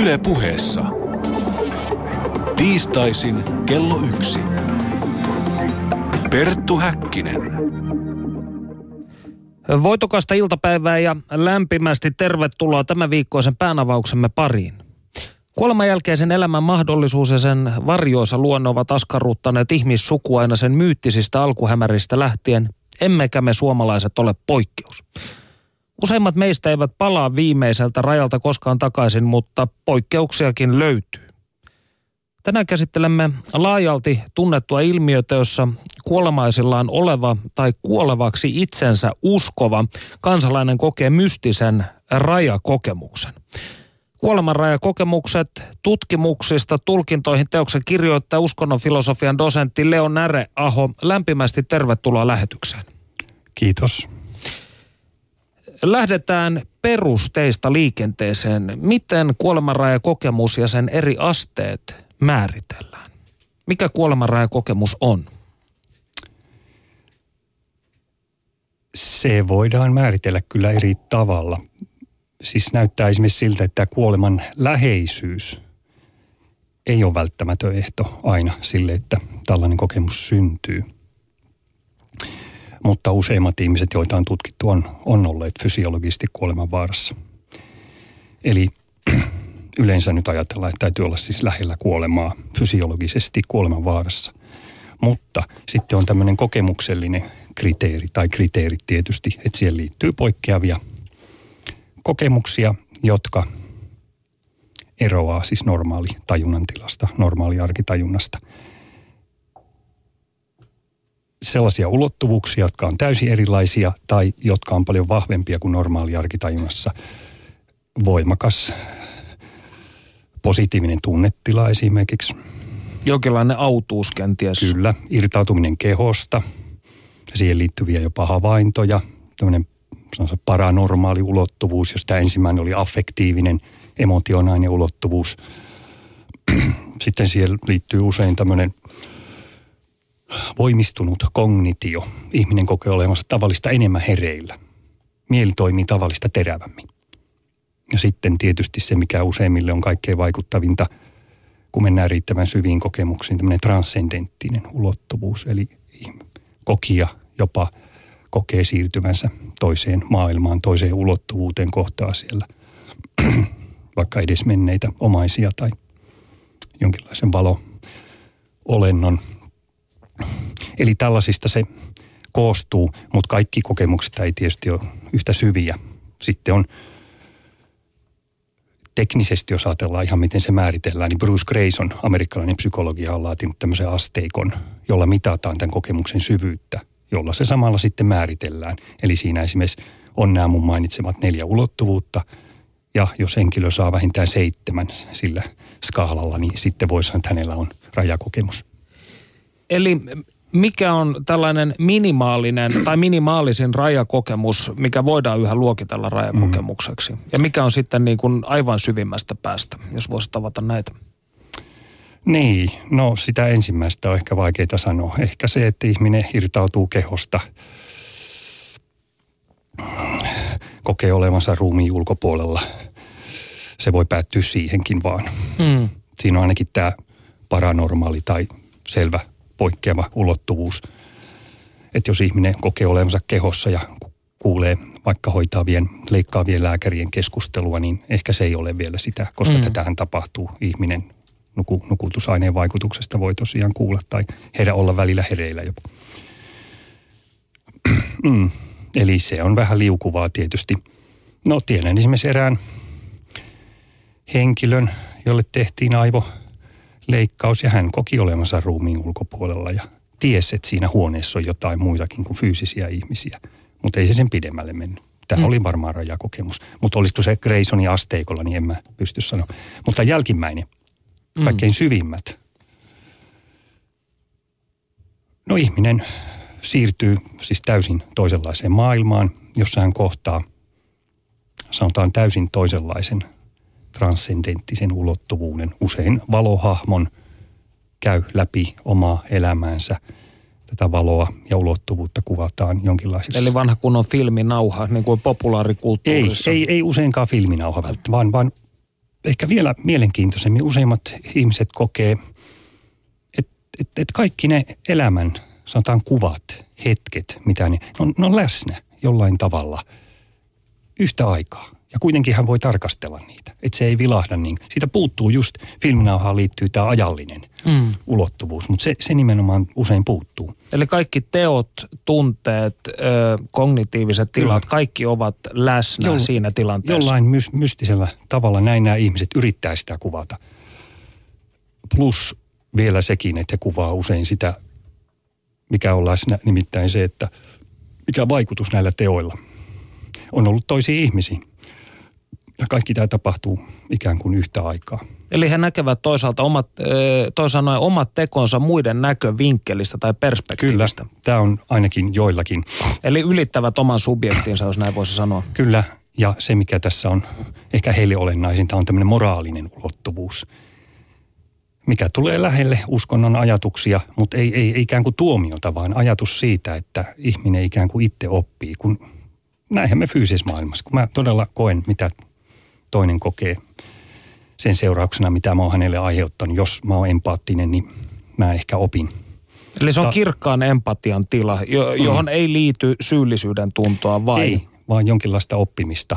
Yle puheessa. Tiistaisin kello yksi. Perttu Häkkinen. Voitokasta iltapäivää ja lämpimästi tervetuloa tämän viikkoisen päänavauksemme pariin. Kuoleman jälkeisen elämän mahdollisuus ja sen varjoisa luonne ovat askarruttaneet ihmissukua aina sen myyttisistä alkuhämäristä lähtien, emmekä me suomalaiset ole poikkeus. Useimmat meistä eivät palaa viimeiseltä rajalta koskaan takaisin, mutta poikkeuksiakin löytyy. Tänään käsittelemme laajalti tunnettua ilmiötä, jossa kuolemaisillaan oleva tai kuolevaksi itsensä uskova kansalainen kokee mystisen rajakokemuksen. Kuolemanrajakokemukset tutkimuksista tulkintoihin teoksen kirjoittaja uskonnon filosofian dosentti Leo Näre Aho. Lämpimästi tervetuloa lähetykseen. Kiitos. Lähdetään perusteista liikenteeseen. Miten kuolemanrajakokemus ja sen eri asteet määritellään? Mikä kuolemanrajakokemus on? Se voidaan määritellä kyllä eri tavalla. Siis näyttää esimerkiksi siltä, että kuoleman läheisyys ei ole välttämätön ehto aina sille, että tällainen kokemus syntyy. Mutta useimmat ihmiset, joita on tutkittu, on, on olleet fysiologisesti kuoleman vaarassa. Eli yleensä nyt ajatellaan, että täytyy olla siis lähellä kuolemaa fysiologisesti kuoleman vaarassa. Mutta sitten on tämmöinen kokemuksellinen kriteeri tai kriteerit tietysti, että siihen liittyy poikkeavia kokemuksia, jotka eroaa siis normaali tajunnan tilasta, normaali arkitajunnasta. Sellaisia ulottuvuuksia, jotka on täysin erilaisia tai jotka on paljon vahvempia kuin normaali arkitajunnassa. Voimakas positiivinen tunnetila esimerkiksi. Jonkinlainen autuus kenties. Kyllä, irtautuminen kehosta, siihen liittyviä jopa havaintoja, tämmöinen paranormaali ulottuvuus, jos tämä ensimmäinen oli affektiivinen, emotionainen ulottuvuus. Sitten siihen liittyy usein tämmöinen voimistunut kognitio. Ihminen kokee olevansa tavallista enemmän hereillä. Mieli toimii tavallista terävämmin. Ja sitten tietysti se, mikä useimmille on kaikkein vaikuttavinta, kun mennään riittävän syviin kokemuksiin, tämmöinen transcendenttinen ulottuvuus. Eli kokija jopa kokee siirtyvänsä toiseen maailmaan, toiseen ulottuvuuteen kohtaa siellä vaikka edes menneitä omaisia tai jonkinlaisen valo-olennon. Eli tällaisista se koostuu, mutta kaikki kokemukset ei tietysti ole yhtä syviä. Sitten on teknisesti, jos ajatellaan ihan miten se määritellään, niin Bruce Grayson, amerikkalainen psykologia, on laatinut tämmöisen asteikon, jolla mitataan tämän kokemuksen syvyyttä, jolla se samalla sitten määritellään. Eli siinä esimerkiksi on nämä mun mainitsemat neljä ulottuvuutta, ja jos henkilö saa vähintään seitsemän sillä skaalalla, niin sitten voisi sanoa, että hänellä on rajakokemus. Eli mikä on tällainen minimaalinen tai minimaalisin rajakokemus, mikä voidaan yhä luokitella rajakokemukseksi? Mm. Ja mikä on sitten niin kuin aivan syvimmästä päästä, jos voisi tavata näitä? Niin, no sitä ensimmäistä on ehkä vaikeaa sanoa. Ehkä se, että ihminen irtautuu kehosta, kokee olevansa ruumiin ulkopuolella. Se voi päättyä siihenkin vaan. Mm. Siinä on ainakin tämä paranormaali tai selvä poikkeava ulottuvuus. Että jos ihminen kokee olevansa kehossa ja kuulee vaikka hoitavien, leikkaavien lääkärien keskustelua, niin ehkä se ei ole vielä sitä, koska mm. tätähän tapahtuu. Ihminen nuku, nukutusaineen vaikutuksesta voi tosiaan kuulla tai heidän olla välillä hereillä jopa. Eli se on vähän liukuvaa tietysti. No tiedän esimerkiksi erään henkilön, jolle tehtiin aivo leikkaus ja hän koki olemansa ruumiin ulkopuolella ja tiesi, että siinä huoneessa on jotain muitakin kuin fyysisiä ihmisiä. Mutta ei se sen pidemmälle mennyt. Tämä mm. oli varmaan rajakokemus. Mutta olisiko se Graysonin asteikolla, niin en mä pysty sanoa. Mutta jälkimmäinen, mm. kaikkein mm. syvimmät. No ihminen siirtyy siis täysin toisenlaiseen maailmaan, jossa hän kohtaa, sanotaan täysin toisenlaisen transcendenttisen ulottuvuuden. Usein valohahmon käy läpi omaa elämäänsä. Tätä valoa ja ulottuvuutta kuvataan jonkinlaisessa... Eli vanha kunnon filminauha, niin kuin populaarikulttuurissa. Ei, ei, ei useinkaan filminauha välttämättä, vaan, vaan ehkä vielä mielenkiintoisemmin useimmat ihmiset kokee, että et, et kaikki ne elämän, sanotaan kuvat, hetket, mitä ne, ne on, ne on läsnä jollain tavalla yhtä aikaa. Ja kuitenkin hän voi tarkastella niitä, että se ei vilahda niin. Siitä puuttuu just, filminauhaan liittyy tämä ajallinen mm. ulottuvuus, mutta se, se nimenomaan usein puuttuu. Eli kaikki teot, tunteet, ö, kognitiiviset tilat, Kyllä. kaikki ovat läsnä Joll, siinä tilanteessa. Jollain my, mystisellä tavalla näin nämä ihmiset yrittää sitä kuvata. Plus vielä sekin, että he kuvaa usein sitä, mikä on läsnä, nimittäin se, että mikä vaikutus näillä teoilla on ollut toisiin ihmisiin. Ja kaikki tämä tapahtuu ikään kuin yhtä aikaa. Eli he näkevät toisaalta omat, toisaalta omat tekonsa muiden näkövinkkelistä tai perspektiivistä. Kyllä, tämä on ainakin joillakin. Eli ylittävät oman subjektinsa, jos näin voisi sanoa. Kyllä, ja se mikä tässä on ehkä heille olennaisinta on tämmöinen moraalinen ulottuvuus. Mikä tulee lähelle uskonnon ajatuksia, mutta ei, ei, ei ikään kuin tuomiota, vaan ajatus siitä, että ihminen ikään kuin itse oppii. Kun näinhän me fyysisessä maailmassa, kun mä todella koen, mitä toinen kokee sen seurauksena, mitä mä oon hänelle aiheuttanut. Jos mä oon empaattinen, niin mä ehkä opin. Eli se on Ta- kirkkaan empatian tila, mm. johon mm. ei liity syyllisyyden tuntoa vai? Ei, vaan jonkinlaista oppimista.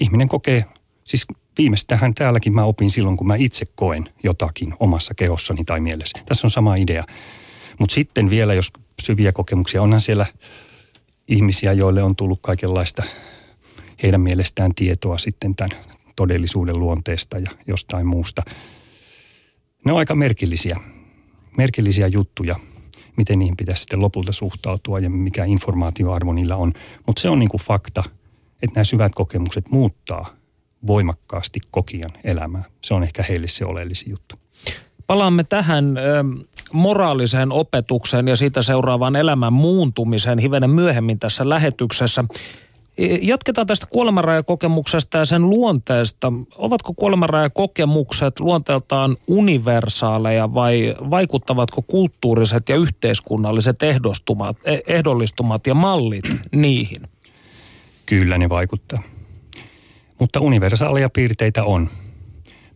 Ihminen kokee, siis viimeistähän täälläkin mä opin silloin, kun mä itse koen jotakin omassa kehossani tai mielessä. Tässä on sama idea. Mutta sitten vielä, jos syviä kokemuksia, onhan siellä ihmisiä, joille on tullut kaikenlaista heidän mielestään tietoa sitten tämän todellisuuden luonteesta ja jostain muusta. Ne on aika merkillisiä, merkillisiä juttuja, miten niihin pitäisi sitten lopulta suhtautua ja mikä informaatioarvo niillä on. Mutta se on niin kuin fakta, että nämä syvät kokemukset muuttaa voimakkaasti kokijan elämää. Se on ehkä heille se oleellisin juttu. Palaamme tähän ö, moraaliseen opetukseen ja siitä seuraavaan elämän muuntumiseen hivenen myöhemmin tässä lähetyksessä. Jatketaan tästä kuolemanrajakokemuksesta ja sen luonteesta. Ovatko kuolemanrajakokemukset luonteeltaan universaaleja vai vaikuttavatko kulttuuriset ja yhteiskunnalliset ehdostumat, e, ehdollistumat ja mallit niihin? Kyllä ne vaikuttaa. Mutta universaaleja piirteitä on.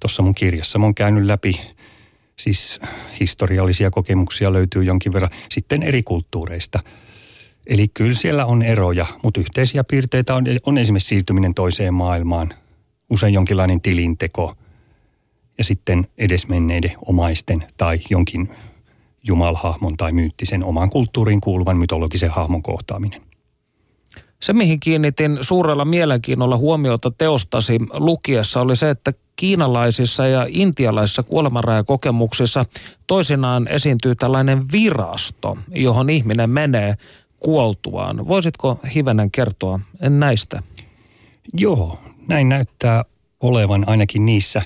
Tuossa mun kirjassa mä oon käynyt läpi, siis historiallisia kokemuksia löytyy jonkin verran, sitten eri kulttuureista – Eli kyllä siellä on eroja, mutta yhteisiä piirteitä on, on esimerkiksi siirtyminen toiseen maailmaan, usein jonkinlainen tilinteko ja sitten edesmenneiden omaisten tai jonkin jumalhahmon tai myyttisen omaan kulttuuriin kuuluvan mytologisen hahmon kohtaaminen. Se, mihin kiinnitin suurella mielenkiinnolla huomiota teostasi lukiessa, oli se, että kiinalaisissa ja intialaisissa kuolemanrajakokemuksissa toisinaan esiintyy tällainen virasto, johon ihminen menee kuoltuaan. Voisitko hivenen kertoa näistä? Joo, näin näyttää olevan ainakin niissä,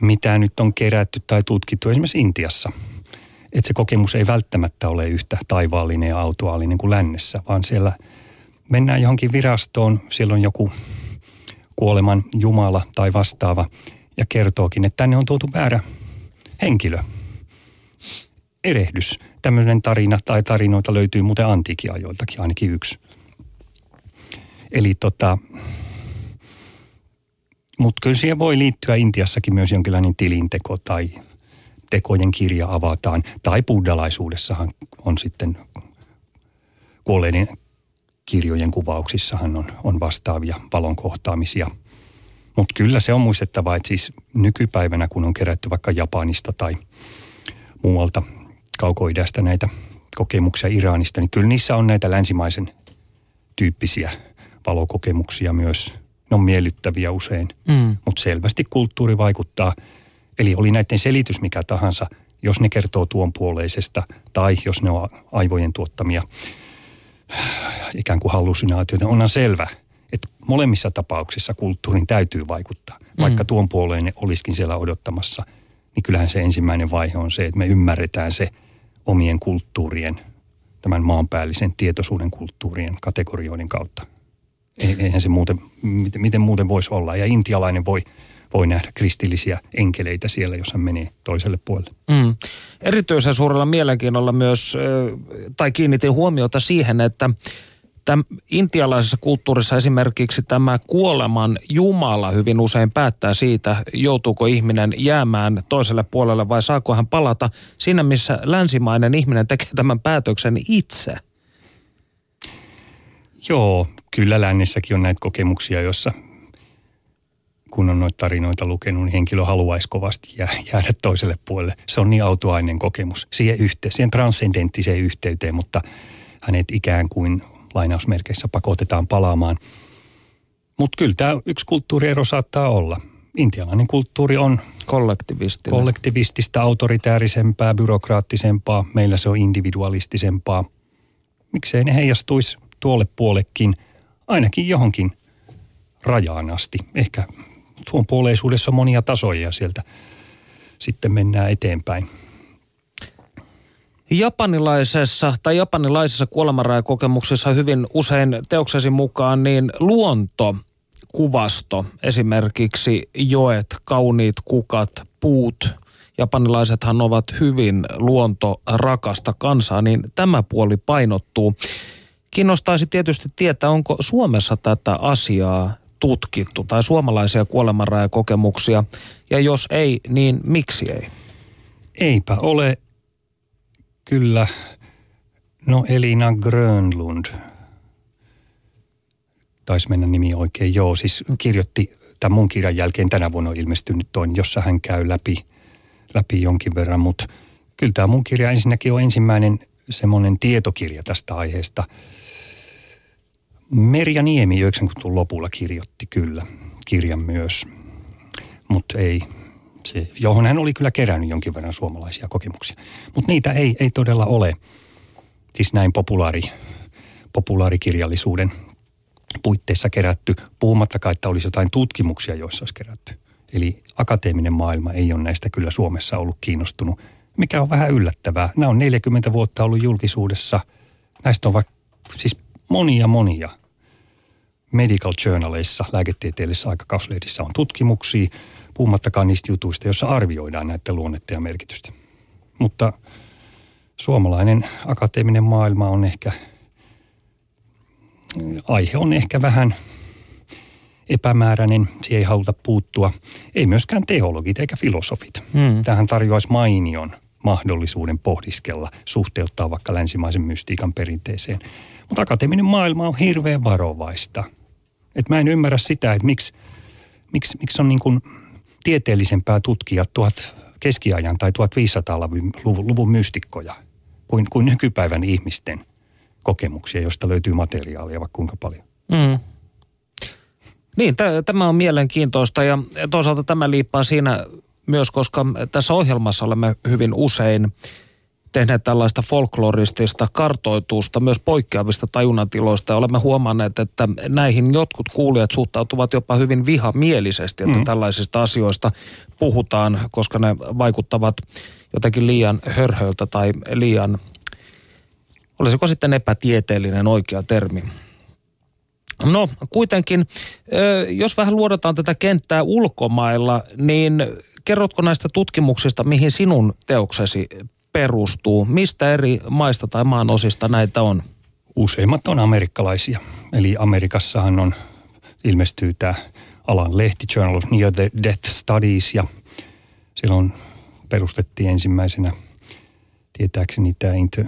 mitä nyt on kerätty tai tutkittu esimerkiksi Intiassa. Että se kokemus ei välttämättä ole yhtä taivaallinen ja autoallinen kuin lännessä, vaan siellä mennään johonkin virastoon, siellä on joku kuoleman jumala tai vastaava ja kertookin, että tänne on tuotu väärä henkilö. Erehdys tämmöinen tarina tai tarinoita löytyy muuten antiikia joiltakin, ainakin yksi. Eli tota, mutta kyllä siihen voi liittyä Intiassakin myös jonkinlainen tilinteko tai tekojen kirja avataan. Tai buddhalaisuudessahan on sitten kuolleiden kirjojen kuvauksissahan on, on vastaavia valon kohtaamisia. Mutta kyllä se on muistettava, että siis nykypäivänä kun on kerätty vaikka Japanista tai muualta kaukoidästä näitä kokemuksia Iranista, niin kyllä niissä on näitä länsimaisen tyyppisiä valokokemuksia myös. Ne on miellyttäviä usein, mm. mutta selvästi kulttuuri vaikuttaa. Eli oli näiden selitys mikä tahansa, jos ne kertoo tuon puoleisesta tai jos ne on aivojen tuottamia ikään kuin hallusinaatioita, onhan selvä, että molemmissa tapauksissa kulttuurin täytyy vaikuttaa. Vaikka mm. tuon puoleinen olisikin siellä odottamassa, niin kyllähän se ensimmäinen vaihe on se, että me ymmärretään se – omien kulttuurien, tämän maanpäällisen tietoisuuden kulttuurien kategorioiden kautta. Eihän se muuten, miten, miten muuten voisi olla. Ja intialainen voi, voi nähdä kristillisiä enkeleitä siellä, jos hän menee toiselle puolelle. Mm. Erityisen suurella mielenkiinnolla myös, tai kiinnitin huomiota siihen, että Täm, intialaisessa kulttuurissa esimerkiksi tämä kuoleman Jumala hyvin usein päättää siitä, joutuuko ihminen jäämään toiselle puolelle vai saako hän palata siinä, missä länsimainen ihminen tekee tämän päätöksen itse. Joo, kyllä lännessäkin on näitä kokemuksia, jossa kun on noita tarinoita lukenut, niin henkilö haluaisi kovasti jäädä toiselle puolelle. Se on niin autoainen kokemus siihen, yhteen, siihen transcendenttiseen yhteyteen, mutta hänet ikään kuin lainausmerkeissä pakotetaan palaamaan. Mutta kyllä tämä yksi kulttuuriero saattaa olla. Intialainen kulttuuri on kollektivistinen. kollektivistista, autoritäärisempää, byrokraattisempaa. Meillä se on individualistisempaa. Miksei ne heijastuisi tuolle puolekin, ainakin johonkin rajaan asti. Ehkä tuon puoleisuudessa on monia tasoja ja sieltä sitten mennään eteenpäin. Japanilaisessa tai japanilaisessa kuolemanrajakokemuksessa hyvin usein teoksesi mukaan niin luonto kuvasto, esimerkiksi joet, kauniit kukat, puut, japanilaisethan ovat hyvin luontorakasta kansaa, niin tämä puoli painottuu. Kiinnostaisi tietysti tietää, onko Suomessa tätä asiaa tutkittu tai suomalaisia kuolemanrajakokemuksia, ja jos ei, niin miksi ei? Eipä ole kyllä. No Elina Grönlund, taisi mennä nimi oikein, joo, siis kirjoitti tämän mun kirjan jälkeen. Tänä vuonna on ilmestynyt toinen, jossa hän käy läpi, läpi jonkin verran, mutta kyllä tämä mun kirja ensinnäkin on ensimmäinen semmoinen tietokirja tästä aiheesta – Merja Niemi 90-luvun lopulla kirjoitti kyllä kirjan myös, mutta ei, se, johon hän oli kyllä kerännyt jonkin verran suomalaisia kokemuksia. Mutta niitä ei, ei todella ole, siis näin populaari, populaarikirjallisuuden puitteissa kerätty, puhumattakaan, että olisi jotain tutkimuksia, joissa olisi kerätty. Eli akateeminen maailma ei ole näistä kyllä Suomessa ollut kiinnostunut, mikä on vähän yllättävää. Nämä on 40 vuotta ollut julkisuudessa. Näistä on vaikka siis monia monia medical journaleissa, lääketieteellisissä aikakauslehdissä on tutkimuksia, puhumattakaan niistä jutuista, joissa arvioidaan näiden luonnetta ja merkitystä. Mutta suomalainen akateeminen maailma on ehkä, aihe on ehkä vähän epämääräinen, siihen ei haluta puuttua. Ei myöskään teologit eikä filosofit. Hmm. Tähän tarjoaisi mainion mahdollisuuden pohdiskella, suhteuttaa vaikka länsimaisen mystiikan perinteeseen. Mutta akateeminen maailma on hirveän varovaista – et mä en ymmärrä sitä, että miksi, miksi, miksi on niin kuin tieteellisempää tutkia tuhat keskiajan tai 1500-luvun mystikkoja kuin, kuin nykypäivän ihmisten kokemuksia, josta löytyy materiaalia vaikka kuinka paljon. Mm. Niin, t- tämä on mielenkiintoista ja toisaalta tämä liippaa siinä myös, koska tässä ohjelmassa olemme hyvin usein – tehneet tällaista folkloristista kartoitusta myös poikkeavista tajunnantiloista. Ja olemme huomanneet, että näihin jotkut kuulijat suhtautuvat jopa hyvin vihamielisesti, että mm. tällaisista asioista puhutaan, koska ne vaikuttavat jotenkin liian hörhöltä tai liian, olisiko sitten epätieteellinen oikea termi. No kuitenkin, jos vähän luodataan tätä kenttää ulkomailla, niin kerrotko näistä tutkimuksista, mihin sinun teoksesi perustuu? Mistä eri maista tai maan osista näitä on? Useimmat on amerikkalaisia. Eli Amerikassahan on, ilmestyy tämä alan lehti Journal of Near Death Studies ja silloin perustettiin ensimmäisenä tietääkseni tämä inter,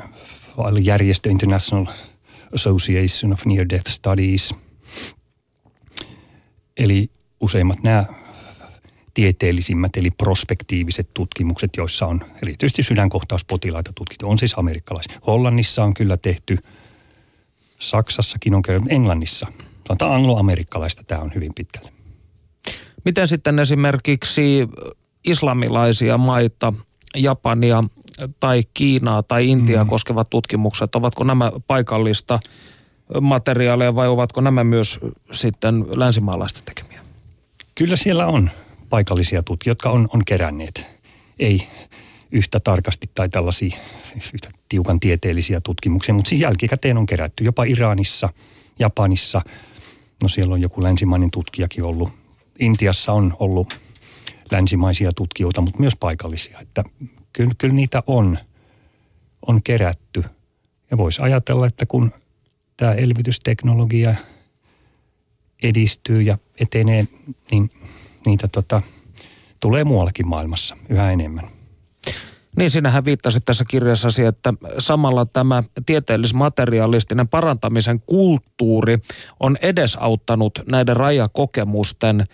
järjestö International Association of Near Death Studies. Eli useimmat nämä tieteellisimmät eli prospektiiviset tutkimukset, joissa on erityisesti sydänkohtauspotilaita tutkittu, on siis amerikkalaisia. Hollannissa on kyllä tehty, Saksassakin on käynyt, Englannissa. Sanotaan angloamerikkalaista tämä on hyvin pitkälle. Miten sitten esimerkiksi islamilaisia maita, Japania tai Kiinaa tai Intiaa mm. koskevat tutkimukset, ovatko nämä paikallista materiaaleja vai ovatko nämä myös sitten länsimaalaista tekemiä? Kyllä siellä on paikallisia tutkijoita, jotka on, on keränneet. Ei yhtä tarkasti tai tällaisia yhtä tiukan tieteellisiä tutkimuksia, mutta siis jälkikäteen on kerätty jopa Iranissa, Japanissa. No siellä on joku länsimainen tutkijakin ollut. Intiassa on ollut länsimaisia tutkijoita, mutta myös paikallisia. Että kyllä, kyllä niitä on, on kerätty. Ja voisi ajatella, että kun tämä elvytysteknologia edistyy ja etenee, niin niitä tota, tulee muuallakin maailmassa yhä enemmän. Niin, sinähän viittasit tässä kirjassasi, että samalla tämä tieteellismaterialistinen parantamisen kulttuuri on edesauttanut näiden rajakokemusten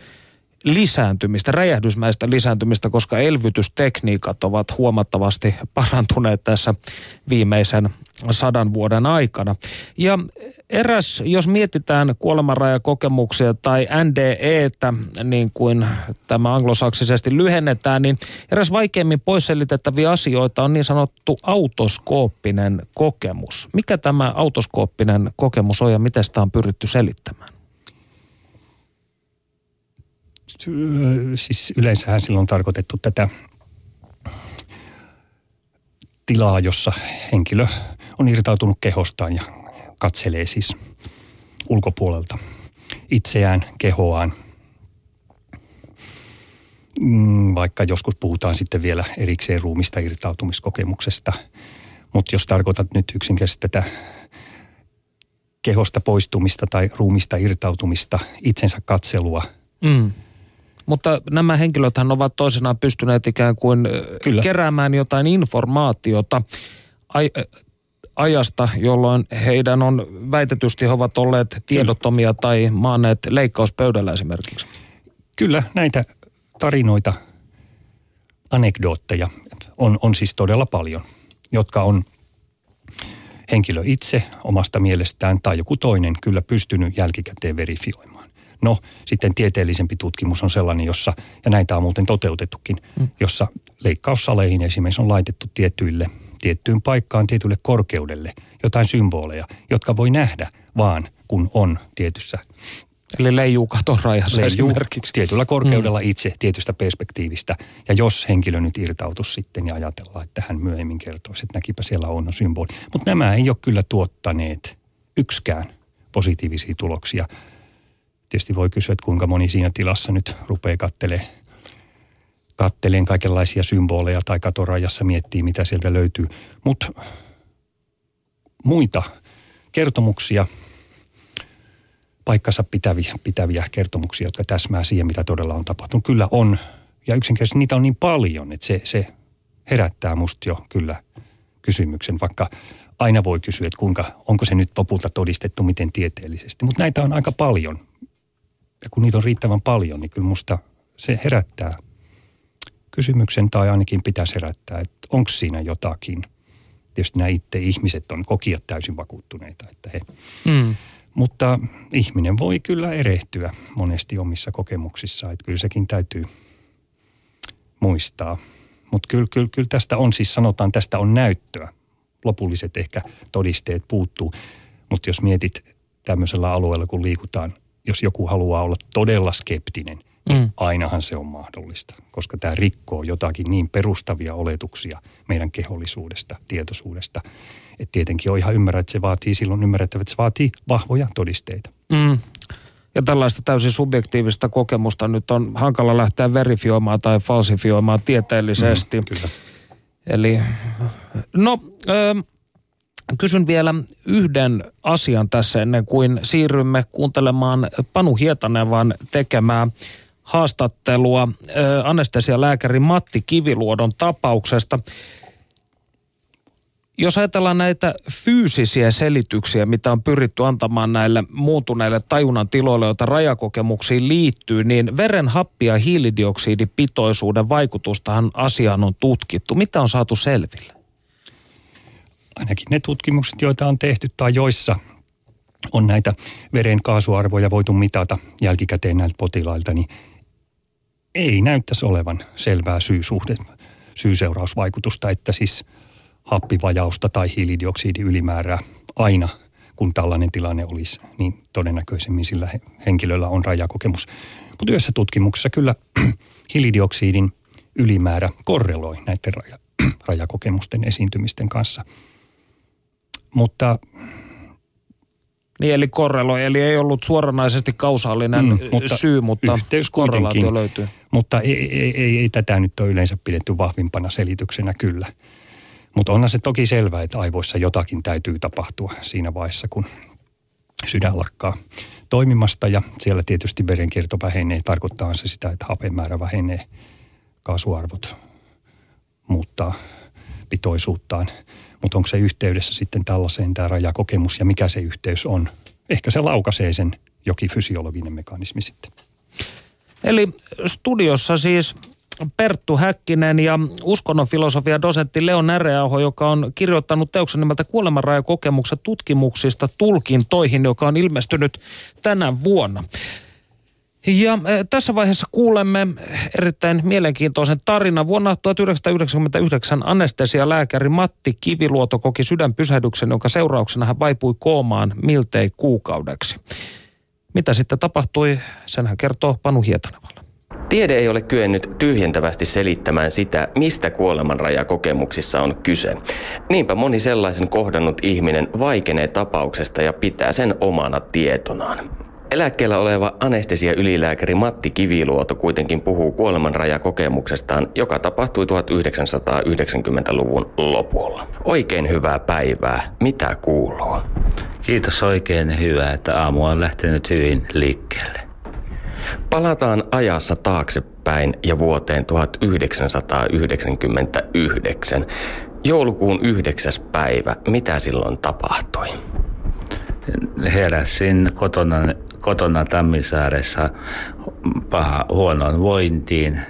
lisääntymistä, räjähdysmäistä lisääntymistä, koska elvytystekniikat ovat huomattavasti parantuneet tässä viimeisen sadan vuoden aikana. Ja eräs, jos mietitään kuolemanrajakokemuksia tai NDEtä, niin kuin tämä anglosaksisesti lyhennetään, niin eräs vaikeimmin poisselitettäviä asioita on niin sanottu autoskooppinen kokemus. Mikä tämä autoskooppinen kokemus on ja miten sitä on pyritty selittämään? Siis yleensähän silloin on tarkoitettu tätä tilaa, jossa henkilö on irtautunut kehostaan ja katselee siis ulkopuolelta itseään, kehoaan. Mm, vaikka joskus puhutaan sitten vielä erikseen ruumista irtautumiskokemuksesta. Mutta jos tarkoitat nyt yksinkertaisesti tätä kehosta poistumista tai ruumista irtautumista, itsensä katselua, mm. Mutta nämä henkilöthän ovat toisenaan pystyneet ikään kuin Kyllä. keräämään jotain informaatiota aj- ajasta, jolloin heidän on väitetysti he ovat olleet tiedottomia Kyllä. tai maaneet leikkauspöydällä esimerkiksi. Kyllä, näitä tarinoita, anekdootteja on, on siis todella paljon, jotka on henkilö itse omasta mielestään tai joku toinen kyllä pystynyt jälkikäteen verifioimaan. No sitten tieteellisempi tutkimus on sellainen, jossa, ja näitä on muuten toteutettukin, mm. jossa leikkaussaleihin esimerkiksi on laitettu tiettyille, tiettyyn paikkaan, tietylle korkeudelle jotain symboleja, jotka voi nähdä vaan kun on tietyssä Eli leijuu katon rajassa leijuu esimerkiksi. tietyllä korkeudella mm. itse tietystä perspektiivistä. Ja jos henkilö nyt irtautus sitten ja ajatellaan, että hän myöhemmin kertoisi, että näkipä siellä on symboli. Mutta nämä ei ole kyllä tuottaneet yksikään positiivisia tuloksia. Tietysti voi kysyä, että kuinka moni siinä tilassa nyt rupeaa kattelee, katteleen kaikenlaisia symboleja tai katorajassa miettii, mitä sieltä löytyy. Mutta muita kertomuksia, paikkansa pitäviä, pitäviä kertomuksia, jotka täsmää siihen, mitä todella on tapahtunut. Kyllä on, ja yksinkertaisesti niitä on niin paljon, että se, se herättää musta jo kyllä kysymyksen, vaikka aina voi kysyä, että kuinka, onko se nyt lopulta todistettu miten tieteellisesti. Mutta näitä on aika paljon ja kun niitä on riittävän paljon, niin kyllä musta se herättää kysymyksen tai ainakin pitäisi herättää, että onko siinä jotakin. Tietysti nämä itse ihmiset on kokijat täysin vakuuttuneita, että he... Mm. Mutta ihminen voi kyllä erehtyä monesti omissa kokemuksissaan, että kyllä sekin täytyy muistaa. Mutta kyllä, kyllä, kyllä tästä on siis, sanotaan, tästä on näyttöä. Lopulliset ehkä todisteet puuttuu. Mutta jos mietit tämmöisellä alueella, kun liikutaan – jos joku haluaa olla todella skeptinen, niin mm. ainahan se on mahdollista, koska tämä rikkoo jotakin niin perustavia oletuksia meidän kehollisuudesta, tietoisuudesta. Että tietenkin on ihan ymmärrä, että se vaatii silloin ymmärrettävä, että se vaatii vahvoja todisteita. Mm. Ja tällaista täysin subjektiivista kokemusta nyt on hankala lähteä verifioimaan tai falsifioimaan tieteellisesti. Mm, kyllä. Eli no... Ö, Kysyn vielä yhden asian tässä ennen kuin siirrymme kuuntelemaan Panu Hietanevan tekemää haastattelua anestesialääkäri Matti Kiviluodon tapauksesta. Jos ajatellaan näitä fyysisiä selityksiä, mitä on pyritty antamaan näille muuntuneille tajunnan tiloille, joita rajakokemuksiin liittyy, niin veren happi- ja hiilidioksidipitoisuuden vaikutustahan asiaan on tutkittu. Mitä on saatu selville? Ainakin ne tutkimukset, joita on tehty tai joissa on näitä veren kaasuarvoja voitu mitata jälkikäteen näiltä potilailta, niin ei näyttäisi olevan selvää syysuhde, syy-seurausvaikutusta, että siis happivajausta tai hiilidioksidi ylimäärää aina, kun tällainen tilanne olisi, niin todennäköisemmin sillä henkilöllä on rajakokemus. Mutta yhdessä tutkimuksessa kyllä hiilidioksidin ylimäärä korreloi näiden raja, rajakokemusten esiintymisten kanssa – mutta niin eli korreloi, eli ei ollut suoranaisesti kausaalinen mm, mutta syy, mutta korrelaatio löytyy. Mutta ei, ei, ei, ei tätä nyt ole yleensä pidetty vahvimpana selityksenä kyllä. Mutta onhan se toki selvää, että aivoissa jotakin täytyy tapahtua siinä vaiheessa, kun sydän lakkaa toimimasta ja siellä tietysti verenkierto vähenee. Tarkoittaa se sitä, että hapen määrä vähenee, kaasuarvot muuttaa pitoisuuttaan. Mutta onko se yhteydessä sitten tällaiseen tämä rajakokemus ja mikä se yhteys on? Ehkä se laukaisee sen jokin fysiologinen mekanismi sitten. Eli studiossa siis Perttu Häkkinen ja uskonnonfilosofia dosentti Leo Näreaho, joka on kirjoittanut teoksen nimeltä Kuolemanrajakokemukset tutkimuksista tulkintoihin, joka on ilmestynyt tänä vuonna. Ja e, tässä vaiheessa kuulemme erittäin mielenkiintoisen tarinan. Vuonna 1999 anestesialääkäri Matti Kiviluoto koki sydänpysähdyksen, jonka seurauksena hän vaipui koomaan miltei kuukaudeksi. Mitä sitten tapahtui, sen hän kertoo Panu Hietanevalla. Tiede ei ole kyennyt tyhjentävästi selittämään sitä, mistä kuolemanrajakokemuksissa on kyse. Niinpä moni sellaisen kohdannut ihminen vaikenee tapauksesta ja pitää sen omana tietonaan. Eläkkeellä oleva anestesia-ylilääkäri Matti Kiviluoto kuitenkin puhuu kuolemanrajakokemuksestaan, joka tapahtui 1990-luvun lopulla. Oikein hyvää päivää. Mitä kuuluu? Kiitos oikein hyvää, että aamu on lähtenyt hyvin liikkeelle. Palataan ajassa taaksepäin ja vuoteen 1999. Joulukuun yhdeksäs päivä. Mitä silloin tapahtui? Heräsin kotona, kotona Tammisaaressa paha huonon vointiin.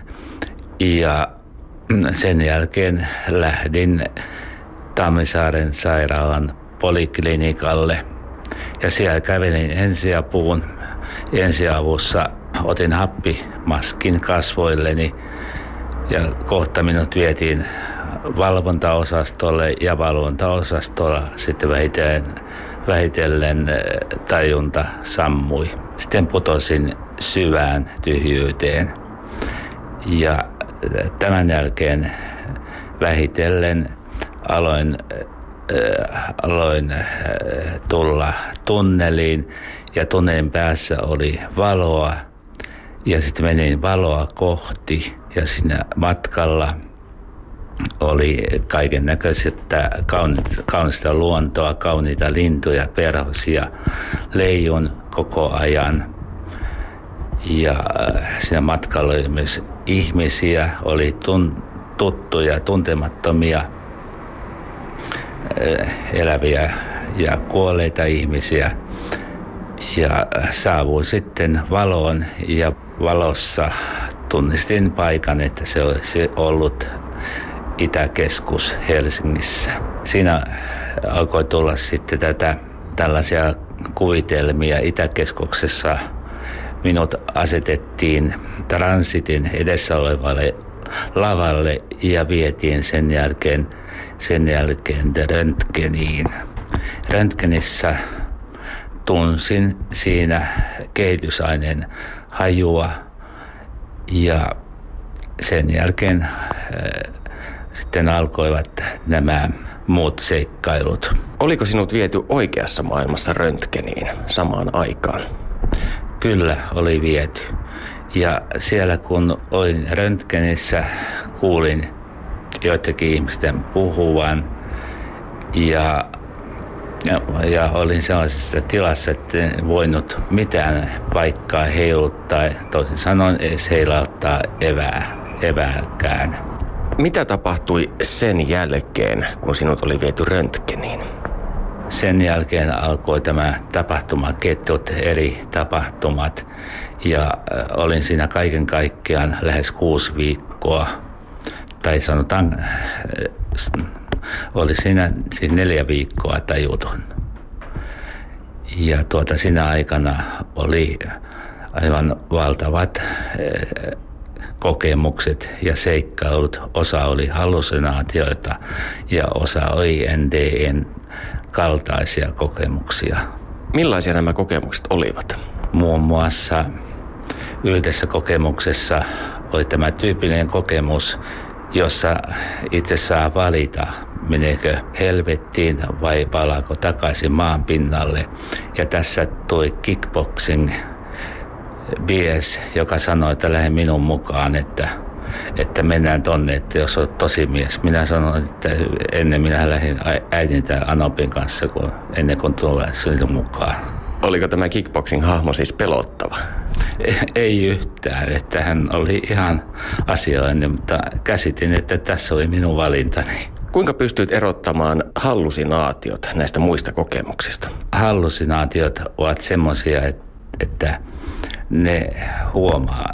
Ja sen jälkeen lähdin Tammisaaren sairaalan poliklinikalle. Ja siellä kävelin ensiapuun. Ensiavussa otin happimaskin kasvoilleni. Ja kohta minut vietiin valvontaosastolle ja valvontaosastolla sitten vähitellen, vähitellen eh, tajunta sammui. Sitten putosin syvään tyhjyyteen. Ja eh, tämän jälkeen vähitellen aloin, äh, aloin äh, tulla tunneliin. Ja tunnelin päässä oli valoa. Ja sitten menin valoa kohti ja siinä matkalla oli kaiken näköistä kaunista, luontoa, kauniita lintuja, perhosia, leijun koko ajan. Ja äh, siinä matkalla oli myös ihmisiä, oli tun, tuttuja, tuntemattomia äh, eläviä ja kuolleita ihmisiä. Ja saavuin sitten valoon ja valossa tunnistin paikan, että se olisi ollut Itäkeskus Helsingissä. Siinä alkoi tulla sitten tätä tällaisia kuvitelmia Itäkeskuksessa. Minut asetettiin transitin edessä olevalle lavalle ja vietiin sen jälkeen, sen jälkeen röntgeniin. Röntgenissä tunsin siinä kehitysaineen hajua ja sen jälkeen sitten alkoivat nämä muut seikkailut. Oliko sinut viety oikeassa maailmassa röntgeniin samaan aikaan? Kyllä, oli viety. Ja siellä kun olin röntgenissä, kuulin joitakin ihmisten puhuvan ja ja, ja olin sellaisessa tilassa, että en voinut mitään paikkaa heiluttaa, toisin sanoen edes heilauttaa evää, evääkään. Mitä tapahtui sen jälkeen, kun sinut oli viety röntgeniin? Sen jälkeen alkoi tämä tapahtumaketjut, eri tapahtumat ja äh, olin siinä kaiken kaikkiaan lähes kuusi viikkoa. Tai sanotaan äh, oli siinä siis neljä viikkoa tajuton. Ja tuota, siinä aikana oli aivan valtavat eh, kokemukset ja seikkailut. Osa oli hallusinaatioita ja osa oli NDN kaltaisia kokemuksia. Millaisia nämä kokemukset olivat? Muun muassa yhdessä kokemuksessa oli tämä tyypillinen kokemus, jossa itse saa valita, meneekö helvettiin vai palaako takaisin maan pinnalle. Ja tässä tuli kickboxing bies, joka sanoi, että lähde minun mukaan, että, että mennään tonne, että jos olet tosi mies. Minä sanoin, että ennen minä lähdin äidin tai Anopin kanssa, kun, ennen kuin tulee sinun mukaan. Oliko tämä kickboxing-hahmo siis pelottava? Ei yhtään, että hän oli ihan asioinen, mutta käsitin, että tässä oli minun valintani. Kuinka pystyt erottamaan hallusinaatiot näistä muista kokemuksista? Hallusinaatiot ovat semmoisia, että ne huomaa,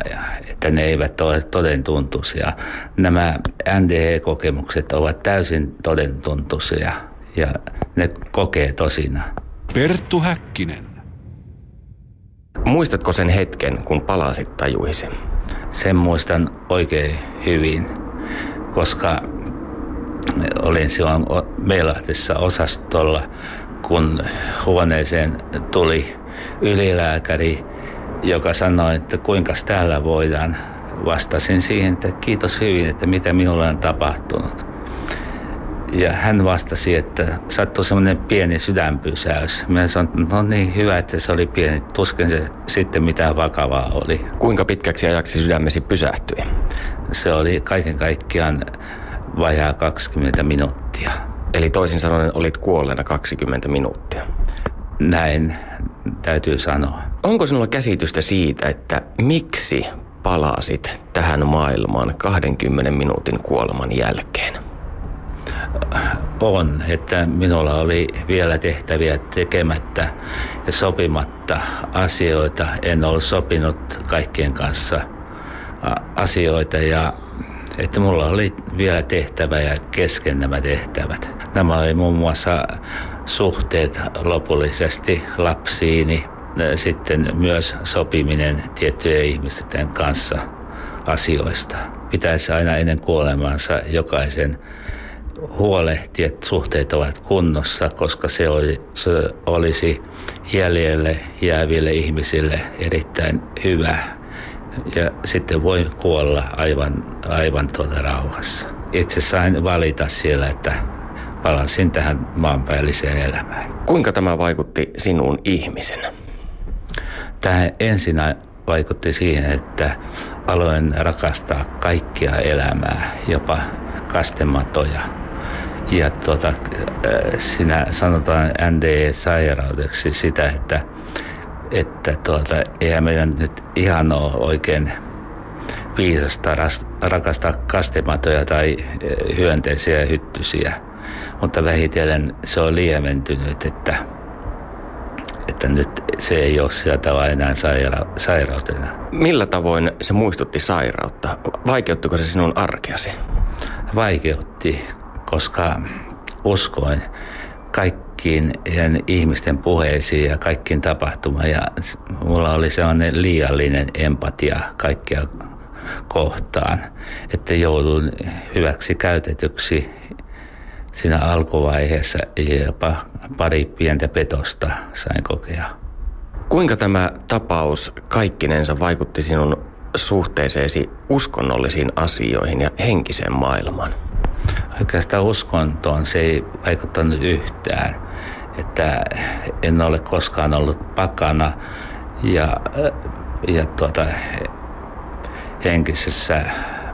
että ne eivät ole todentuntuisia. Nämä NDE-kokemukset ovat täysin todentuntuisia ja ne kokee tosina. Perttu Häkkinen. Muistatko sen hetken, kun palasit tajuisi? Sen muistan oikein hyvin, koska olin silloin Meilahtissa osastolla, kun huoneeseen tuli ylilääkäri, joka sanoi, että kuinka täällä voidaan. Vastasin siihen, että kiitos hyvin, että mitä minulle on tapahtunut. Ja hän vastasi, että sattui semmoinen pieni sydänpysäys. Mä sanoin, no niin hyvä, että se oli pieni. Tuskin se sitten mitään vakavaa oli. Kuinka pitkäksi ajaksi sydämesi pysähtyi? Se oli kaiken kaikkiaan vajaa 20 minuuttia. Eli toisin sanoen olit kuolleena 20 minuuttia. Näin täytyy sanoa. Onko sinulla käsitystä siitä, että miksi palasit tähän maailmaan 20 minuutin kuoleman jälkeen? On, että minulla oli vielä tehtäviä tekemättä ja sopimatta asioita. En ollut sopinut kaikkien kanssa asioita ja että mulla oli vielä tehtävä ja kesken nämä tehtävät. Nämä oli muun muassa suhteet lopullisesti lapsiini, sitten myös sopiminen tiettyjen ihmisten kanssa asioista. Pitäisi aina ennen kuolemansa jokaisen huolehtia, että suhteet ovat kunnossa, koska se olisi jäljelle jääville ihmisille erittäin hyvä. Ja sitten voi kuolla aivan, aivan tuota rauhassa. Itse sain valita siellä, että palasin tähän maanpäälliseen elämään. Kuinka tämä vaikutti sinuun ihmisenä? Tämä ensinnä vaikutti siihen, että aloin rakastaa kaikkia elämää, jopa kastematoja. Ja tuota, sinä sanotaan NDE-sairaudeksi sitä, että, että tuota, eihän meidän nyt ihan ole oikein viisasta rakastaa kastematoja tai hyönteisiä ja hyttysiä. Mutta vähitellen se on lieventynyt, että että nyt se ei ole sillä tavalla enää saira- sairautena. Millä tavoin se muistutti sairautta? Vaikeuttiko se sinun arkeasi? Vaikeutti, koska uskoin kaikkiin ihmisten puheisiin ja kaikkiin tapahtumaan. Ja mulla oli sellainen liiallinen empatia kaikkia kohtaan, että joudun hyväksi käytetyksi siinä alkuvaiheessa jopa pari pientä petosta sain kokea. Kuinka tämä tapaus kaikkinensa vaikutti sinun suhteeseesi uskonnollisiin asioihin ja henkiseen maailmaan? Oikeastaan uskontoon se ei vaikuttanut yhtään. Että en ole koskaan ollut pakana ja, ja tuota, henkisessä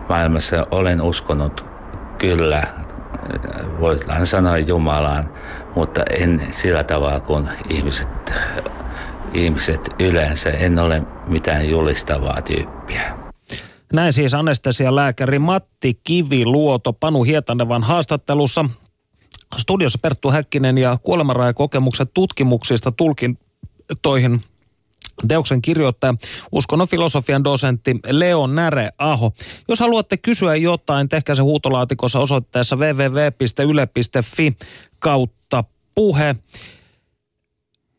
maailmassa olen uskonut kyllä voidaan sanoa Jumalaan, mutta en sillä tavalla kuin ihmiset, ihmiset yleensä. En ole mitään julistavaa tyyppiä. Näin siis anestesialääkäri Matti Kiviluoto Panu Hietanevan haastattelussa. Studiossa Perttu Häkkinen ja kuolemanrajakokemukset tutkimuksista tulkintoihin Teoksen kirjoittaja, uskonnon filosofian dosentti Leo Näre Aho. Jos haluatte kysyä jotain, tehkää se huutolaatikossa osoitteessa www.yle.fi kautta puhe.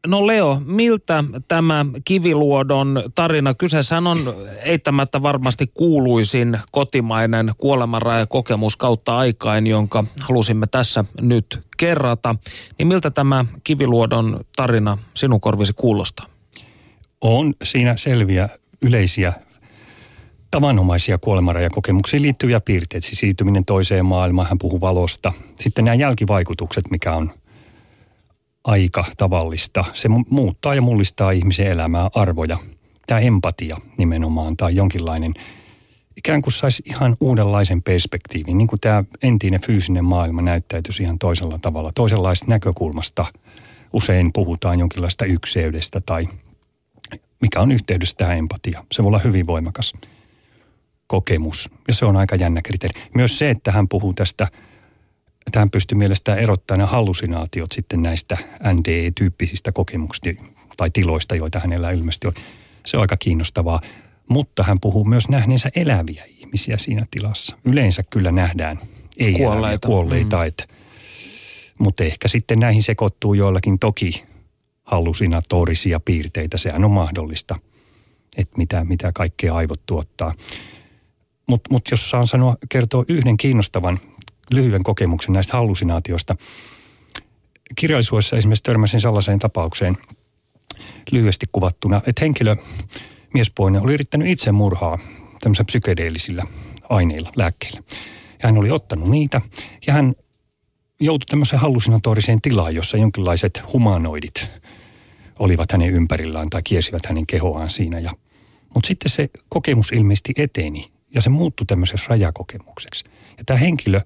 No Leo, miltä tämä Kiviluodon tarina, kyseessä on eittämättä varmasti kuuluisin kotimainen kuolemanrajakokemus kautta aikain, jonka halusimme tässä nyt kerrata. Niin miltä tämä Kiviluodon tarina sinun korvisi kuulostaa? On siinä selviä yleisiä tavanomaisia kuolemanrajakokemuksiin liittyviä piirteitä, siis siirtyminen toiseen maailmaan, hän puhuu valosta. Sitten nämä jälkivaikutukset, mikä on aika tavallista. Se muuttaa ja mullistaa ihmisen elämää, arvoja. Tämä empatia nimenomaan tai jonkinlainen, ikään kuin saisi ihan uudenlaisen perspektiivin, niin kuin tämä entinen fyysinen maailma näyttäytyisi ihan toisella tavalla, toisenlaista näkökulmasta Usein puhutaan jonkinlaista ykseydestä tai mikä on yhteydessä tähän empatia. Se voi olla hyvin voimakas kokemus ja se on aika jännä kriteeri. Myös se, että hän puhuu tästä, että hän pystyy mielestään erottamaan hallusinaatiot sitten näistä NDE-tyyppisistä kokemuksista tai tiloista, joita hänellä ilmeisesti on. Se on aika kiinnostavaa. Mutta hän puhuu myös nähneensä eläviä ihmisiä siinä tilassa. Yleensä kyllä nähdään ei kuolleita, kuolleita mm. että, mutta ehkä sitten näihin sekoittuu joillakin toki hallusinatorisia piirteitä. Sehän on mahdollista, että mitä, mitä kaikkea aivot tuottaa. Mutta mut jos saan sanoa, kertoa yhden kiinnostavan lyhyen kokemuksen näistä hallusinaatioista. Kirjallisuudessa esimerkiksi törmäsin sellaiseen tapaukseen lyhyesti kuvattuna, että henkilö, miespuolinen, oli yrittänyt itse murhaa tämmöisillä psykedeellisillä aineilla, lääkkeillä. Ja hän oli ottanut niitä ja hän joutui tämmöiseen hallusinatoriseen tilaan, jossa jonkinlaiset humanoidit olivat hänen ympärillään tai kiesivät hänen kehoaan siinä. Ja, mutta sitten se kokemus ilmeisesti eteni ja se muuttui tämmöiseksi rajakokemukseksi. Ja tämä henkilö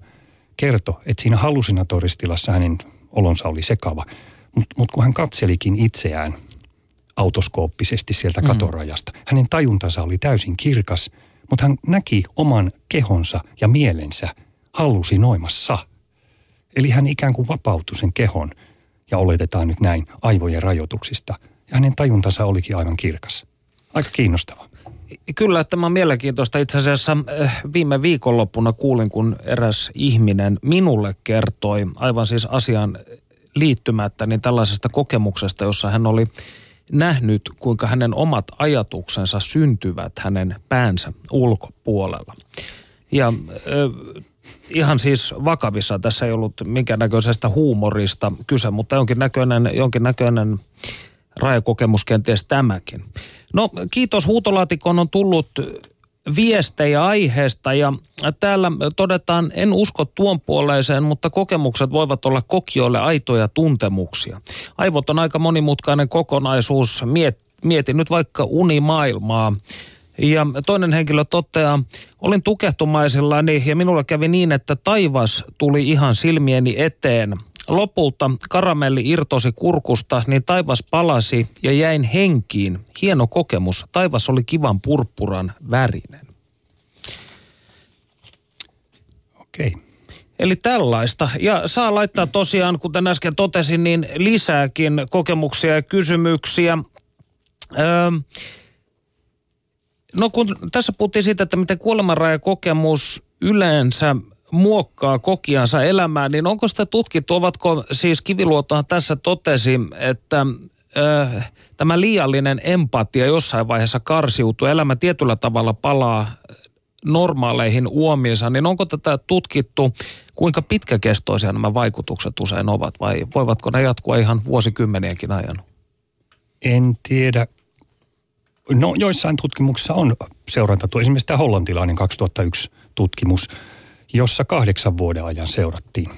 kertoi, että siinä hallusinatoristilassa hänen olonsa oli sekava. Mutta mut kun hän katselikin itseään autoskooppisesti sieltä mm. katorajasta, hänen tajuntansa oli täysin kirkas, mutta hän näki oman kehonsa ja mielensä hallusinoimassa. Eli hän ikään kuin vapautui sen kehon ja oletetaan nyt näin aivojen rajoituksista. Ja hänen tajuntansa olikin aivan kirkas. Aika kiinnostava. Kyllä, tämä on mielenkiintoista. Itse asiassa eh, viime viikonloppuna kuulin, kun eräs ihminen minulle kertoi aivan siis asian liittymättä niin tällaisesta kokemuksesta, jossa hän oli nähnyt, kuinka hänen omat ajatuksensa syntyvät hänen päänsä ulkopuolella. Ja äh, ihan siis vakavissa, tässä ei ollut minkäännäköisestä huumorista kyse, mutta jonkinnäköinen, jonkinnäköinen rajakokemus kenties tämäkin. No kiitos huutolaatikon on tullut viestejä aiheesta ja täällä todetaan, en usko tuon puoleiseen, mutta kokemukset voivat olla kokijoille aitoja tuntemuksia. Aivot on aika monimutkainen kokonaisuus. Miet, mietin nyt vaikka unimaailmaa. Ja toinen henkilö toteaa, olin tukehtumaisillani ja minulla kävi niin, että taivas tuli ihan silmieni eteen. Lopulta karamelli irtosi kurkusta, niin taivas palasi ja jäin henkiin. Hieno kokemus. Taivas oli kivan purppuran värinen. Okei. Okay. Eli tällaista. Ja saa laittaa tosiaan, kuten äsken totesin, niin lisääkin kokemuksia ja kysymyksiä. Öö, no kun tässä puhuttiin siitä, että miten kuolemanrajakokemus yleensä muokkaa kokiansa elämään, niin onko sitä tutkittu, ovatko siis Kiviluotohan tässä totesi, että äh, tämä liiallinen empatia jossain vaiheessa karsiutuu, elämä tietyllä tavalla palaa normaaleihin uomiinsa, niin onko tätä tutkittu, kuinka pitkäkestoisia nämä vaikutukset usein ovat vai voivatko ne jatkua ihan vuosikymmeniäkin ajan? En tiedä. No joissain tutkimuksissa on seurantattu. Esimerkiksi tämä hollantilainen 2001 tutkimus – jossa kahdeksan vuoden ajan seurattiin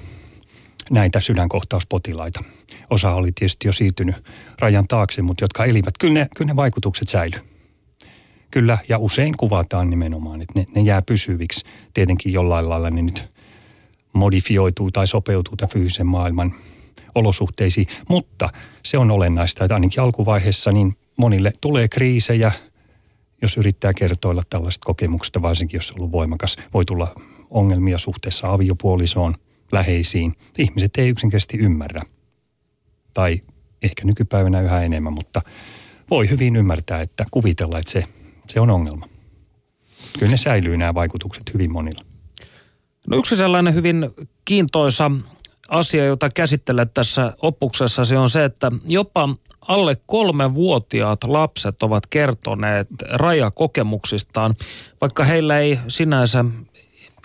näitä sydänkohtauspotilaita. Osa oli tietysti jo siirtynyt rajan taakse, mutta jotka elivät, kyllä ne, kyllä ne vaikutukset säily. Kyllä, ja usein kuvataan nimenomaan, että ne, ne jää pysyviksi. Tietenkin jollain lailla ne nyt modifioituu tai sopeutuu tämän fyysisen maailman olosuhteisiin. Mutta se on olennaista, että ainakin alkuvaiheessa niin monille tulee kriisejä, jos yrittää kertoilla tällaista kokemuksesta, varsinkin jos on ollut voimakas. Voi tulla ongelmia suhteessa aviopuolisoon, läheisiin. Ihmiset ei yksinkertaisesti ymmärrä. Tai ehkä nykypäivänä yhä enemmän, mutta voi hyvin ymmärtää, että kuvitella, että se, se on ongelma. Kyllä ne säilyy nämä vaikutukset hyvin monilla. No yksi sellainen hyvin kiintoisa asia, jota käsittelet tässä opuksessa, se on se, että jopa alle kolme vuotiaat lapset ovat kertoneet rajakokemuksistaan, vaikka heillä ei sinänsä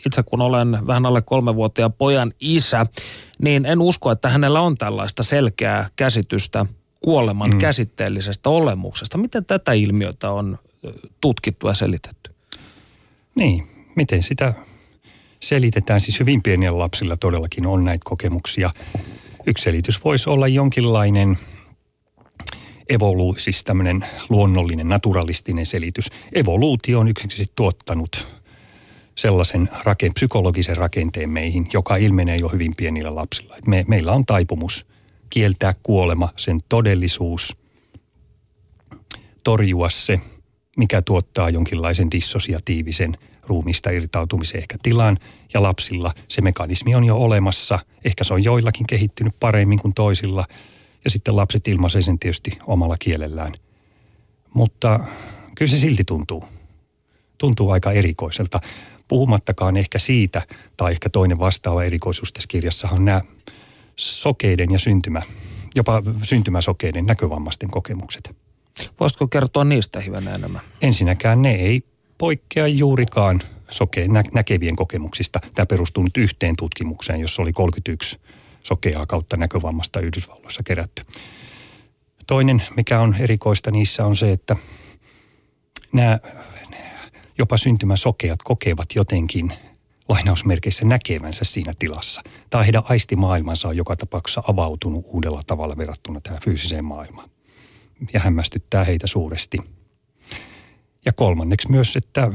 itse kun olen vähän alle kolmevuotiaan pojan isä, niin en usko, että hänellä on tällaista selkeää käsitystä kuoleman mm. käsitteellisestä olemuksesta. Miten tätä ilmiötä on tutkittu ja selitetty? Niin, miten sitä selitetään? Siis hyvin pienillä lapsilla todellakin on näitä kokemuksia. Yksi selitys voisi olla jonkinlainen evolu, siis tämmöinen luonnollinen, naturalistinen selitys. Evoluutio on yksinkertaisesti tuottanut sellaisen rake, psykologisen rakenteen meihin, joka ilmenee jo hyvin pienillä lapsilla. Me, meillä on taipumus kieltää kuolema, sen todellisuus, torjua se, mikä tuottaa jonkinlaisen dissosiatiivisen ruumista irtautumisen ehkä tilan. Ja lapsilla se mekanismi on jo olemassa. Ehkä se on joillakin kehittynyt paremmin kuin toisilla. Ja sitten lapset ilmaisee sen tietysti omalla kielellään. Mutta kyllä se silti tuntuu. Tuntuu aika erikoiselta. Puhumattakaan ehkä siitä, tai ehkä toinen vastaava erikoisuus tässä kirjassa on nämä sokeiden ja syntymä, jopa syntymäsokeiden näkövammaisten kokemukset. Voisitko kertoa niistä hivenen enemmän? Ensinnäkään ne ei poikkea juurikaan sokeen nä- näkevien kokemuksista. Tämä perustuu nyt yhteen tutkimukseen, jossa oli 31 sokeaa kautta näkövammasta Yhdysvalloissa kerätty. Toinen, mikä on erikoista niissä, on se, että nämä jopa syntymäsokeat kokevat jotenkin lainausmerkeissä näkevänsä siinä tilassa. Tai heidän aistimaailmansa on joka tapauksessa avautunut uudella tavalla verrattuna tähän fyysiseen maailmaan. Ja hämmästyttää heitä suuresti. Ja kolmanneksi myös, että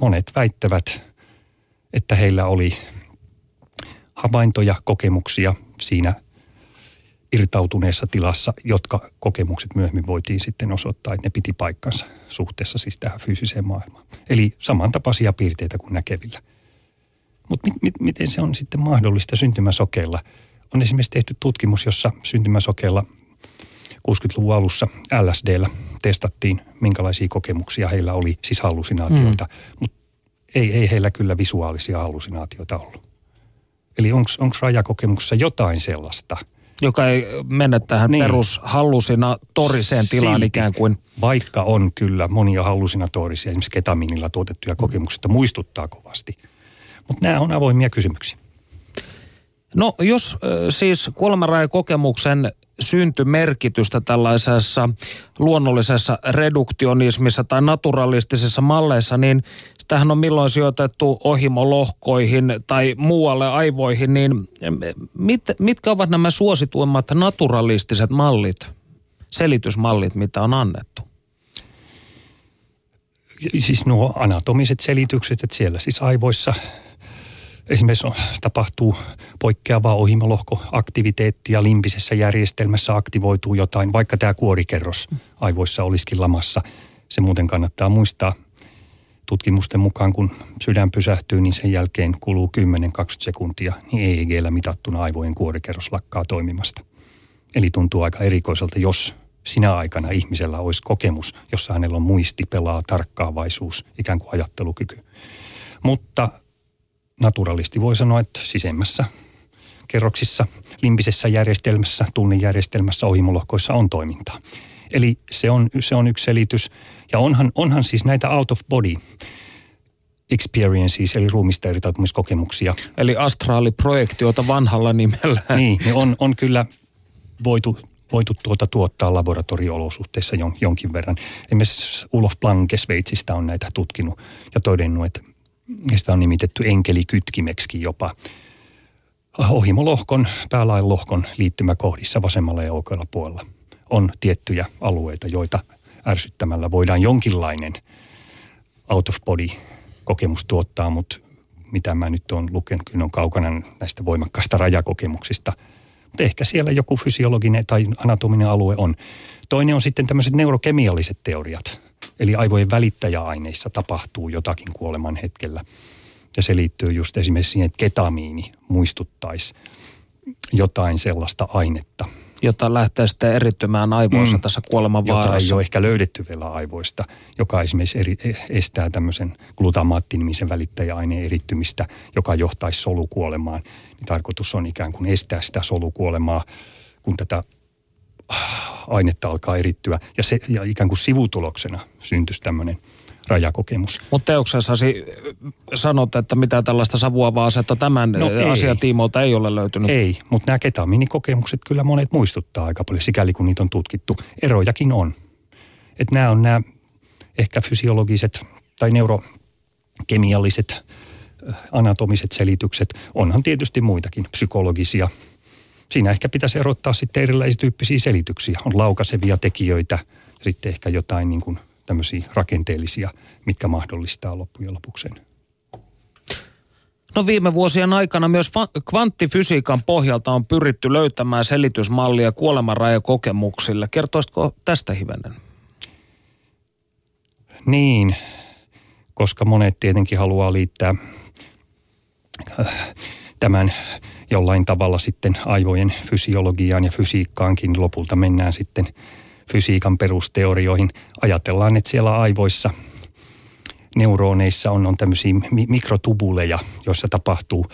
monet väittävät, että heillä oli havaintoja, kokemuksia siinä irtautuneessa tilassa, jotka kokemukset myöhemmin voitiin sitten osoittaa, että ne piti paikkansa suhteessa siis tähän fyysiseen maailmaan. Eli samantapaisia piirteitä kuin näkevillä. Mutta mit, mit, miten se on sitten mahdollista syntymäsokeilla? On esimerkiksi tehty tutkimus, jossa syntymäsokeilla 60-luvun alussa LSDllä testattiin, minkälaisia kokemuksia heillä oli, siis hallusinaatioita, mm. mutta ei, ei heillä kyllä visuaalisia hallusinaatioita ollut. Eli onko rajakokemuksessa jotain sellaista – joka ei mennä tähän niin. perushallusinatoriseen tilaan Silti. ikään kuin. Vaikka on kyllä monia hallusinatorisia, esimerkiksi ketaminilla tuotettuja kokemuksia, muistuttaa kovasti. Mutta nämä on avoimia kysymyksiä. No jos siis kuolemanrajakokemuksen syntymerkitystä tällaisessa luonnollisessa reduktionismissa tai naturalistisessa malleissa, niin tähän on milloin sijoitettu ohimolohkoihin tai muualle aivoihin, niin mit, mitkä ovat nämä suosituimmat naturalistiset mallit, selitysmallit, mitä on annettu? Siis nuo anatomiset selitykset, että siellä siis aivoissa esimerkiksi tapahtuu poikkeavaa ohimolohkoaktiviteettia, limpisessä järjestelmässä aktivoituu jotain, vaikka tämä kuorikerros aivoissa olisikin lamassa. Se muuten kannattaa muistaa – tutkimusten mukaan, kun sydän pysähtyy, niin sen jälkeen kuluu 10-20 sekuntia, niin EEGllä mitattuna aivojen kuorikerros lakkaa toimimasta. Eli tuntuu aika erikoiselta, jos sinä aikana ihmisellä olisi kokemus, jossa hänellä on muisti, pelaa, tarkkaavaisuus, ikään kuin ajattelukyky. Mutta naturalisti voi sanoa, että sisemmässä kerroksissa, limbisessä järjestelmässä, tunnejärjestelmässä, ohimolohkoissa on toimintaa. Eli se on, se on yksi selitys. Ja onhan, onhan siis näitä out of body experiences, eli ruumista irtautumiskokemuksia. Eli astraaliprojektiota vanhalla nimellä. Niin, ne on, on kyllä voitu, voitu tuota tuottaa laboratorioolosuhteissa jon, jonkin verran. Esimerkiksi Ulof Planke Sveitsistä on näitä tutkinut ja todennut, että sitä on nimitetty enkelikytkimeksi jopa. Ohimolohkon, päälainlohkon liittymäkohdissa vasemmalla ja oikealla puolella – on tiettyjä alueita, joita ärsyttämällä voidaan jonkinlainen out of body kokemus tuottaa, mutta mitä mä nyt olen lukenut, kyllä on kaukana näistä voimakkaista rajakokemuksista. Mutta ehkä siellä joku fysiologinen tai anatominen alue on. Toinen on sitten tämmöiset neurokemialliset teoriat. Eli aivojen välittäjäaineissa tapahtuu jotakin kuoleman hetkellä. Ja se liittyy just esimerkiksi siihen, että ketamiini muistuttaisi jotain sellaista ainetta – jota lähtee sitten erittymään aivoissa mm. tässä kuoleman vaarassa. Jota ei ole ehkä löydetty vielä aivoista, joka esimerkiksi eri, estää tämmöisen glutamaattinimisen välittäjäaineen erittymistä, joka johtaisi solukuolemaan. Niin tarkoitus on ikään kuin estää sitä solukuolemaa, kun tätä ainetta alkaa erittyä. Ja, se, ja ikään kuin sivutuloksena syntyisi tämmöinen rajakokemus. Mutta teoksessasi sanot, että mitä tällaista savuavaa asetta tämän no asian tiimoilta ei ole löytynyt. Ei, mutta nämä ketamiinikokemukset kyllä monet muistuttaa aika paljon, sikäli kun niitä on tutkittu. Erojakin on. Että nämä on nämä ehkä fysiologiset tai neurokemialliset anatomiset selitykset. Onhan tietysti muitakin psykologisia. Siinä ehkä pitäisi erottaa sitten erilaisia tyyppisiä selityksiä. On laukasevia tekijöitä, sitten ehkä jotain niin kuin – tämmöisiä rakenteellisia, mitkä mahdollistaa loppujen lopuksi No viime vuosien aikana myös kvanttifysiikan pohjalta on pyritty löytämään selitysmallia kuolemanrajakokemuksille. Kertoisitko tästä hivenen? Niin, koska monet tietenkin haluaa liittää äh, tämän jollain tavalla sitten aivojen fysiologiaan ja fysiikkaankin. Lopulta mennään sitten fysiikan perusteorioihin. Ajatellaan, että siellä aivoissa – neuroneissa on, on tämmöisiä mikrotubuleja, joissa tapahtuu,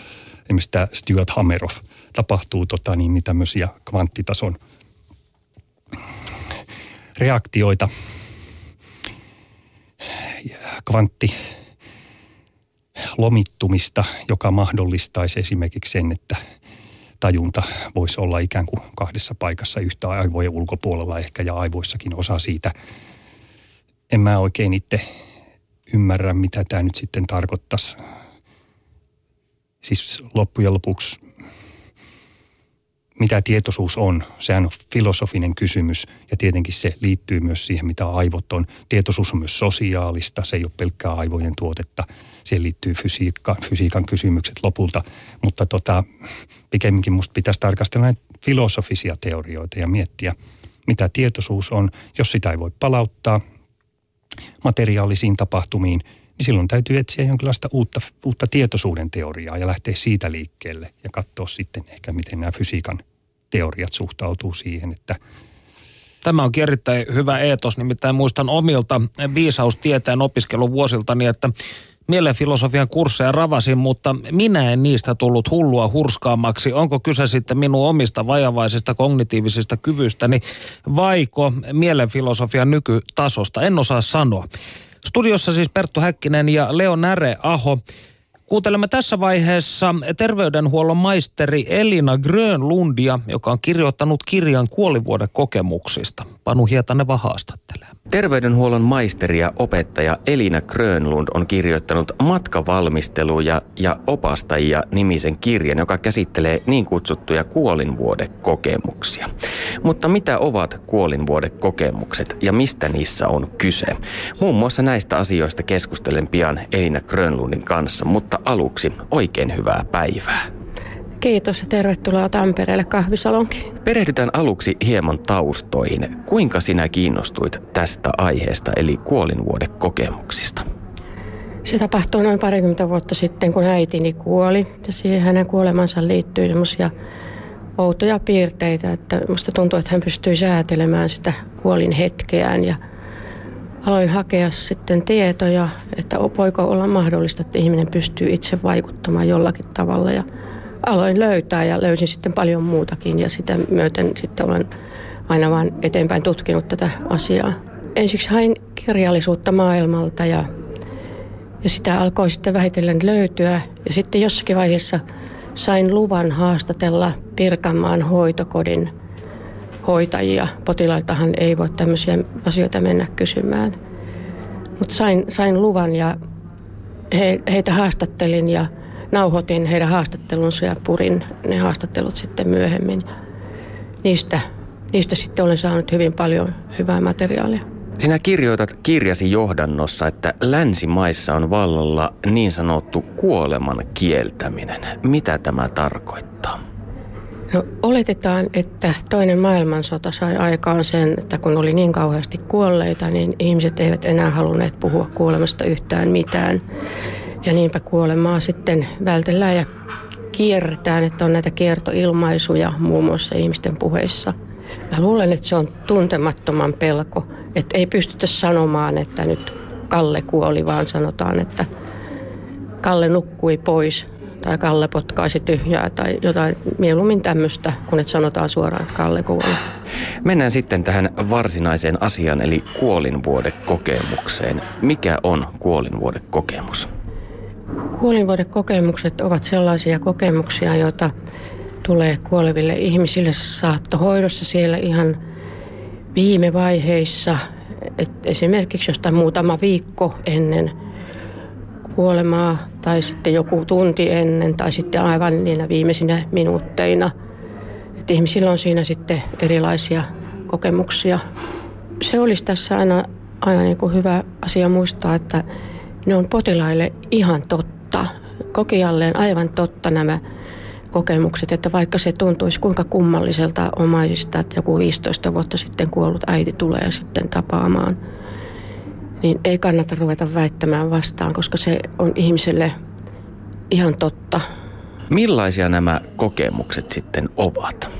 esimerkiksi tämä Stuart Hameroff, tapahtuu tota, niin, niin tämmöisiä kvanttitason reaktioita. Kvantti lomittumista, joka mahdollistaisi esimerkiksi sen, että tajunta voisi olla ikään kuin kahdessa paikassa yhtä aivojen ulkopuolella ehkä ja aivoissakin osa siitä. En mä oikein itse ymmärrä, mitä tämä nyt sitten tarkoittaisi. Siis loppujen lopuksi, mitä tietoisuus on, sehän on filosofinen kysymys ja tietenkin se liittyy myös siihen, mitä aivot on. Tietoisuus on myös sosiaalista, se ei ole pelkkää aivojen tuotetta. Siihen liittyy fysiikka, fysiikan kysymykset lopulta, mutta tota, pikemminkin musta pitäisi tarkastella näitä filosofisia teorioita ja miettiä, mitä tietoisuus on. Jos sitä ei voi palauttaa, materiaalisiin tapahtumiin, niin silloin täytyy etsiä jonkinlaista uutta, uutta tietoisuuden teoriaa ja lähteä siitä liikkeelle ja katsoa sitten ehkä, miten nämä fysiikan teoriat suhtautuu siihen, että Tämä onkin erittäin hyvä eetos, nimittäin muistan omilta viisaustieteen opiskeluvuosiltani, että mielenfilosofian kursseja ravasin, mutta minä en niistä tullut hullua hurskaammaksi. Onko kyse sitten minun omista vajavaisista kognitiivisista kyvystäni vaiko mielenfilosofian nykytasosta? En osaa sanoa. Studiossa siis Perttu Häkkinen ja Leo Näre Aho. Kuuntelemme tässä vaiheessa terveydenhuollon maisteri Elina Grönlundia, joka on kirjoittanut kirjan kuolivuodekokemuksista. Panu Hietaneva haastattelee. Terveydenhuollon maisteri ja opettaja Elina Grönlund on kirjoittanut matkavalmisteluja ja opastajia nimisen kirjan, joka käsittelee niin kutsuttuja kuolinvuodekokemuksia. Mutta mitä ovat kuolinvuodekokemukset ja mistä niissä on kyse? Muun muassa näistä asioista keskustelen pian Elina Grönlundin kanssa, mutta aluksi oikein hyvää päivää. Kiitos ja tervetuloa Tampereelle kahvisalonkiin. Perehdytään aluksi hieman taustoihin. Kuinka sinä kiinnostuit tästä aiheesta eli kuolinvuodekokemuksista? Se tapahtui noin parikymmentä vuotta sitten, kun äitini kuoli. Ja siihen hänen kuolemansa liittyy semmoisia outoja piirteitä, että musta tuntuu, että hän pystyi säätelemään sitä kuolin hetkeään ja aloin hakea sitten tietoja, että voiko olla mahdollista, että ihminen pystyy itse vaikuttamaan jollakin tavalla ja aloin löytää ja löysin sitten paljon muutakin ja sitä myöten sitten olen aina vaan eteenpäin tutkinut tätä asiaa. Ensiksi hain kirjallisuutta maailmalta ja, ja sitä alkoi sitten vähitellen löytyä ja sitten jossakin vaiheessa sain luvan haastatella Pirkanmaan hoitokodin hoitajia. Potilailtahan ei voi tämmöisiä asioita mennä kysymään. Mutta sain, sain luvan ja he, heitä haastattelin ja nauhoitin heidän haastattelunsa ja purin ne haastattelut sitten myöhemmin. Niistä, niistä sitten olen saanut hyvin paljon hyvää materiaalia. Sinä kirjoitat kirjasi johdannossa, että länsimaissa on vallalla niin sanottu kuoleman kieltäminen. Mitä tämä tarkoittaa? No, oletetaan, että toinen maailmansota sai aikaan sen, että kun oli niin kauheasti kuolleita, niin ihmiset eivät enää halunneet puhua kuolemasta yhtään mitään. Ja niinpä kuolemaa sitten vältellään ja kierretään, että on näitä kiertoilmaisuja muun muassa ihmisten puheissa. Mä luulen, että se on tuntemattoman pelko, että ei pystytä sanomaan, että nyt Kalle kuoli, vaan sanotaan, että Kalle nukkui pois tai Kalle potkaisi tyhjää tai jotain mieluummin tämmöistä, kun et sanotaan suoraan, että Kalle kuoli. Mennään sitten tähän varsinaiseen asiaan, eli kuolinvuodekokemukseen. Mikä on kuolinvuodekokemus? Kuolinvuodekokemukset ovat sellaisia kokemuksia, joita tulee kuoleville ihmisille saattohoidossa siellä ihan viime vaiheissa. Et esimerkiksi jostain muutama viikko ennen kuolemaa tai sitten joku tunti ennen tai sitten aivan niinä viimeisinä minuutteina. Et ihmisillä on siinä sitten erilaisia kokemuksia. Se olisi tässä aina, aina niin kuin hyvä asia muistaa, että ne on potilaille ihan totta. kokijalleen aivan totta nämä kokemukset, että vaikka se tuntuisi kuinka kummalliselta omaisista, että joku 15 vuotta sitten kuollut äiti tulee sitten tapaamaan, niin ei kannata ruveta väittämään vastaan, koska se on ihmiselle ihan totta. Millaisia nämä kokemukset sitten ovat?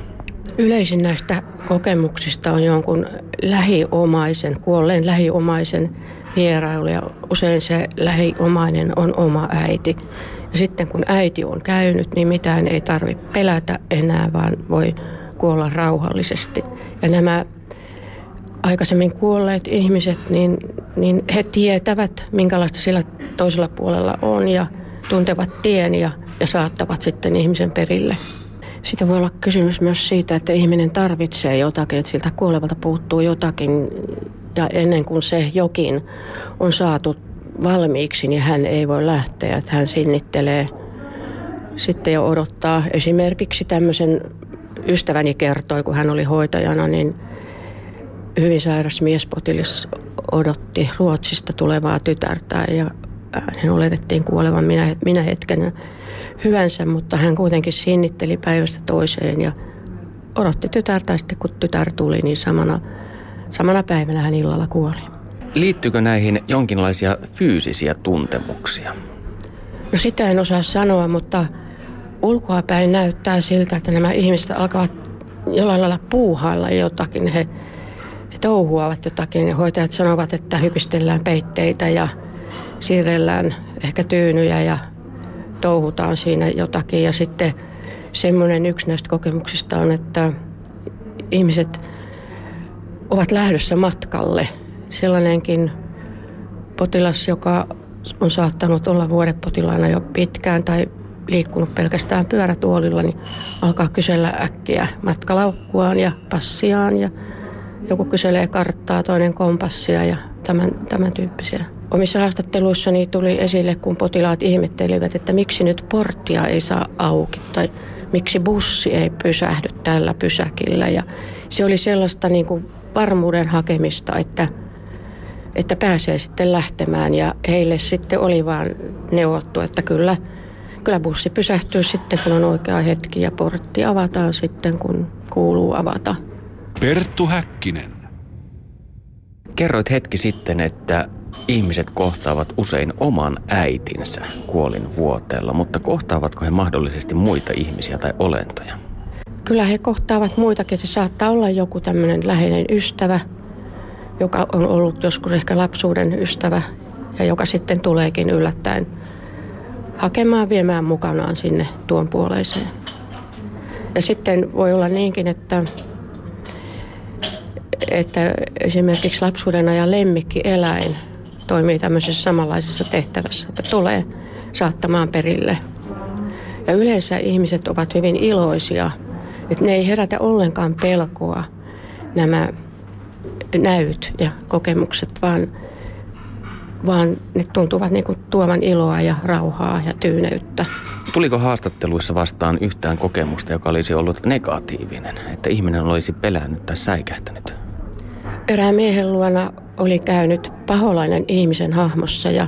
Yleisin näistä kokemuksista on jonkun lähiomaisen, kuolleen lähiomaisen vierailu ja usein se lähiomainen on oma äiti. Ja sitten kun äiti on käynyt, niin mitään ei tarvitse pelätä enää, vaan voi kuolla rauhallisesti. Ja nämä aikaisemmin kuolleet ihmiset, niin, niin he tietävät, minkälaista sillä toisella puolella on ja tuntevat tien ja, ja saattavat sitten ihmisen perille. Siitä voi olla kysymys myös siitä, että ihminen tarvitsee jotakin, että siltä kuolevalta puuttuu jotakin ja ennen kuin se jokin on saatu valmiiksi, niin hän ei voi lähteä. Että hän sinnittelee sitten jo odottaa. Esimerkiksi tämmöisen ystäväni kertoi, kun hän oli hoitajana, niin hyvin sairas miespotilas odotti Ruotsista tulevaa tytärtä ja hänen oletettiin kuolevan minä, minä hetkenä hyvänsä, mutta hän kuitenkin sinnitteli päivästä toiseen ja odotti tytärtä. Sitten kun tytär tuli, niin samana, samana päivänä hän illalla kuoli. Liittyykö näihin jonkinlaisia fyysisiä tuntemuksia? No sitä en osaa sanoa, mutta ulkoapäin näyttää siltä, että nämä ihmiset alkavat jollain lailla puuhailla jotakin. He, he touhuavat jotakin. Hoitajat sanovat, että hypistellään peitteitä ja siirrellään ehkä tyynyjä ja touhutaan siinä jotakin. Ja sitten semmoinen yksi näistä kokemuksista on, että ihmiset ovat lähdössä matkalle. Sellainenkin potilas, joka on saattanut olla vuodepotilaana jo pitkään tai liikkunut pelkästään pyörätuolilla, niin alkaa kysellä äkkiä matkalaukkuaan ja passiaan ja joku kyselee karttaa, toinen kompassia ja tämän, tämän tyyppisiä Omissa haastatteluissani tuli esille, kun potilaat ihmettelivät, että miksi nyt porttia ei saa auki tai miksi bussi ei pysähdy tällä pysäkillä. Ja se oli sellaista niin kuin varmuuden hakemista, että, että pääsee sitten lähtemään ja heille sitten oli vaan neuvottu, että kyllä, kyllä bussi pysähtyy sitten, kun on oikea hetki ja portti avataan sitten, kun kuuluu avata. Perttu Häkkinen. Kerroit hetki sitten, että ihmiset kohtaavat usein oman äitinsä kuolin vuoteella, mutta kohtaavatko he mahdollisesti muita ihmisiä tai olentoja? Kyllä he kohtaavat muitakin. Se saattaa olla joku tämmöinen läheinen ystävä, joka on ollut joskus ehkä lapsuuden ystävä ja joka sitten tuleekin yllättäen hakemaan viemään mukanaan sinne tuon puoleiseen. Ja sitten voi olla niinkin, että, että esimerkiksi lapsuuden ajan eläin toimii tämmöisessä samanlaisessa tehtävässä, että tulee saattamaan perille. Ja yleensä ihmiset ovat hyvin iloisia, että ne ei herätä ollenkaan pelkoa nämä näyt ja kokemukset, vaan, vaan ne tuntuvat niin kuin tuovan iloa ja rauhaa ja tyyneyttä. Tuliko haastatteluissa vastaan yhtään kokemusta, joka olisi ollut negatiivinen, että ihminen olisi pelännyt tai säikähtänyt? Erään miehen luona oli käynyt paholainen ihmisen hahmossa ja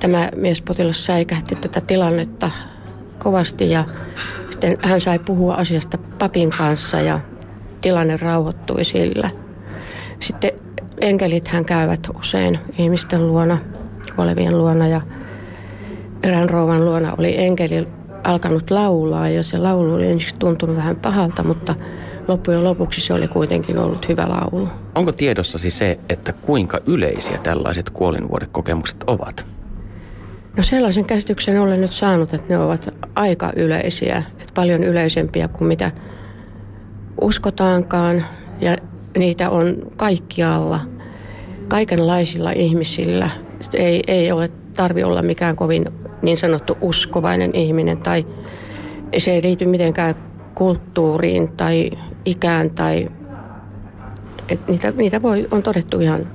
tämä miespotilas säikähti tätä tilannetta kovasti ja sitten hän sai puhua asiasta papin kanssa ja tilanne rauhoittui sillä. Sitten enkelit hän käyvät usein ihmisten luona, kuolevien luona ja erään rouvan luona oli enkeli alkanut laulaa ja se laulu oli ensiksi tuntunut vähän pahalta, mutta loppujen lopuksi se oli kuitenkin ollut hyvä laulu. Onko tiedossasi se, että kuinka yleisiä tällaiset kuolinvuodekokemukset ovat? No sellaisen käsityksen olen nyt saanut, että ne ovat aika yleisiä, että paljon yleisempiä kuin mitä uskotaankaan ja niitä on kaikkialla, kaikenlaisilla ihmisillä. Ei, ei ole tarvi olla mikään kovin niin sanottu uskovainen ihminen tai se ei liity mitenkään kulttuuriin tai ikään tai et niitä, niitä voi, on todettu ihan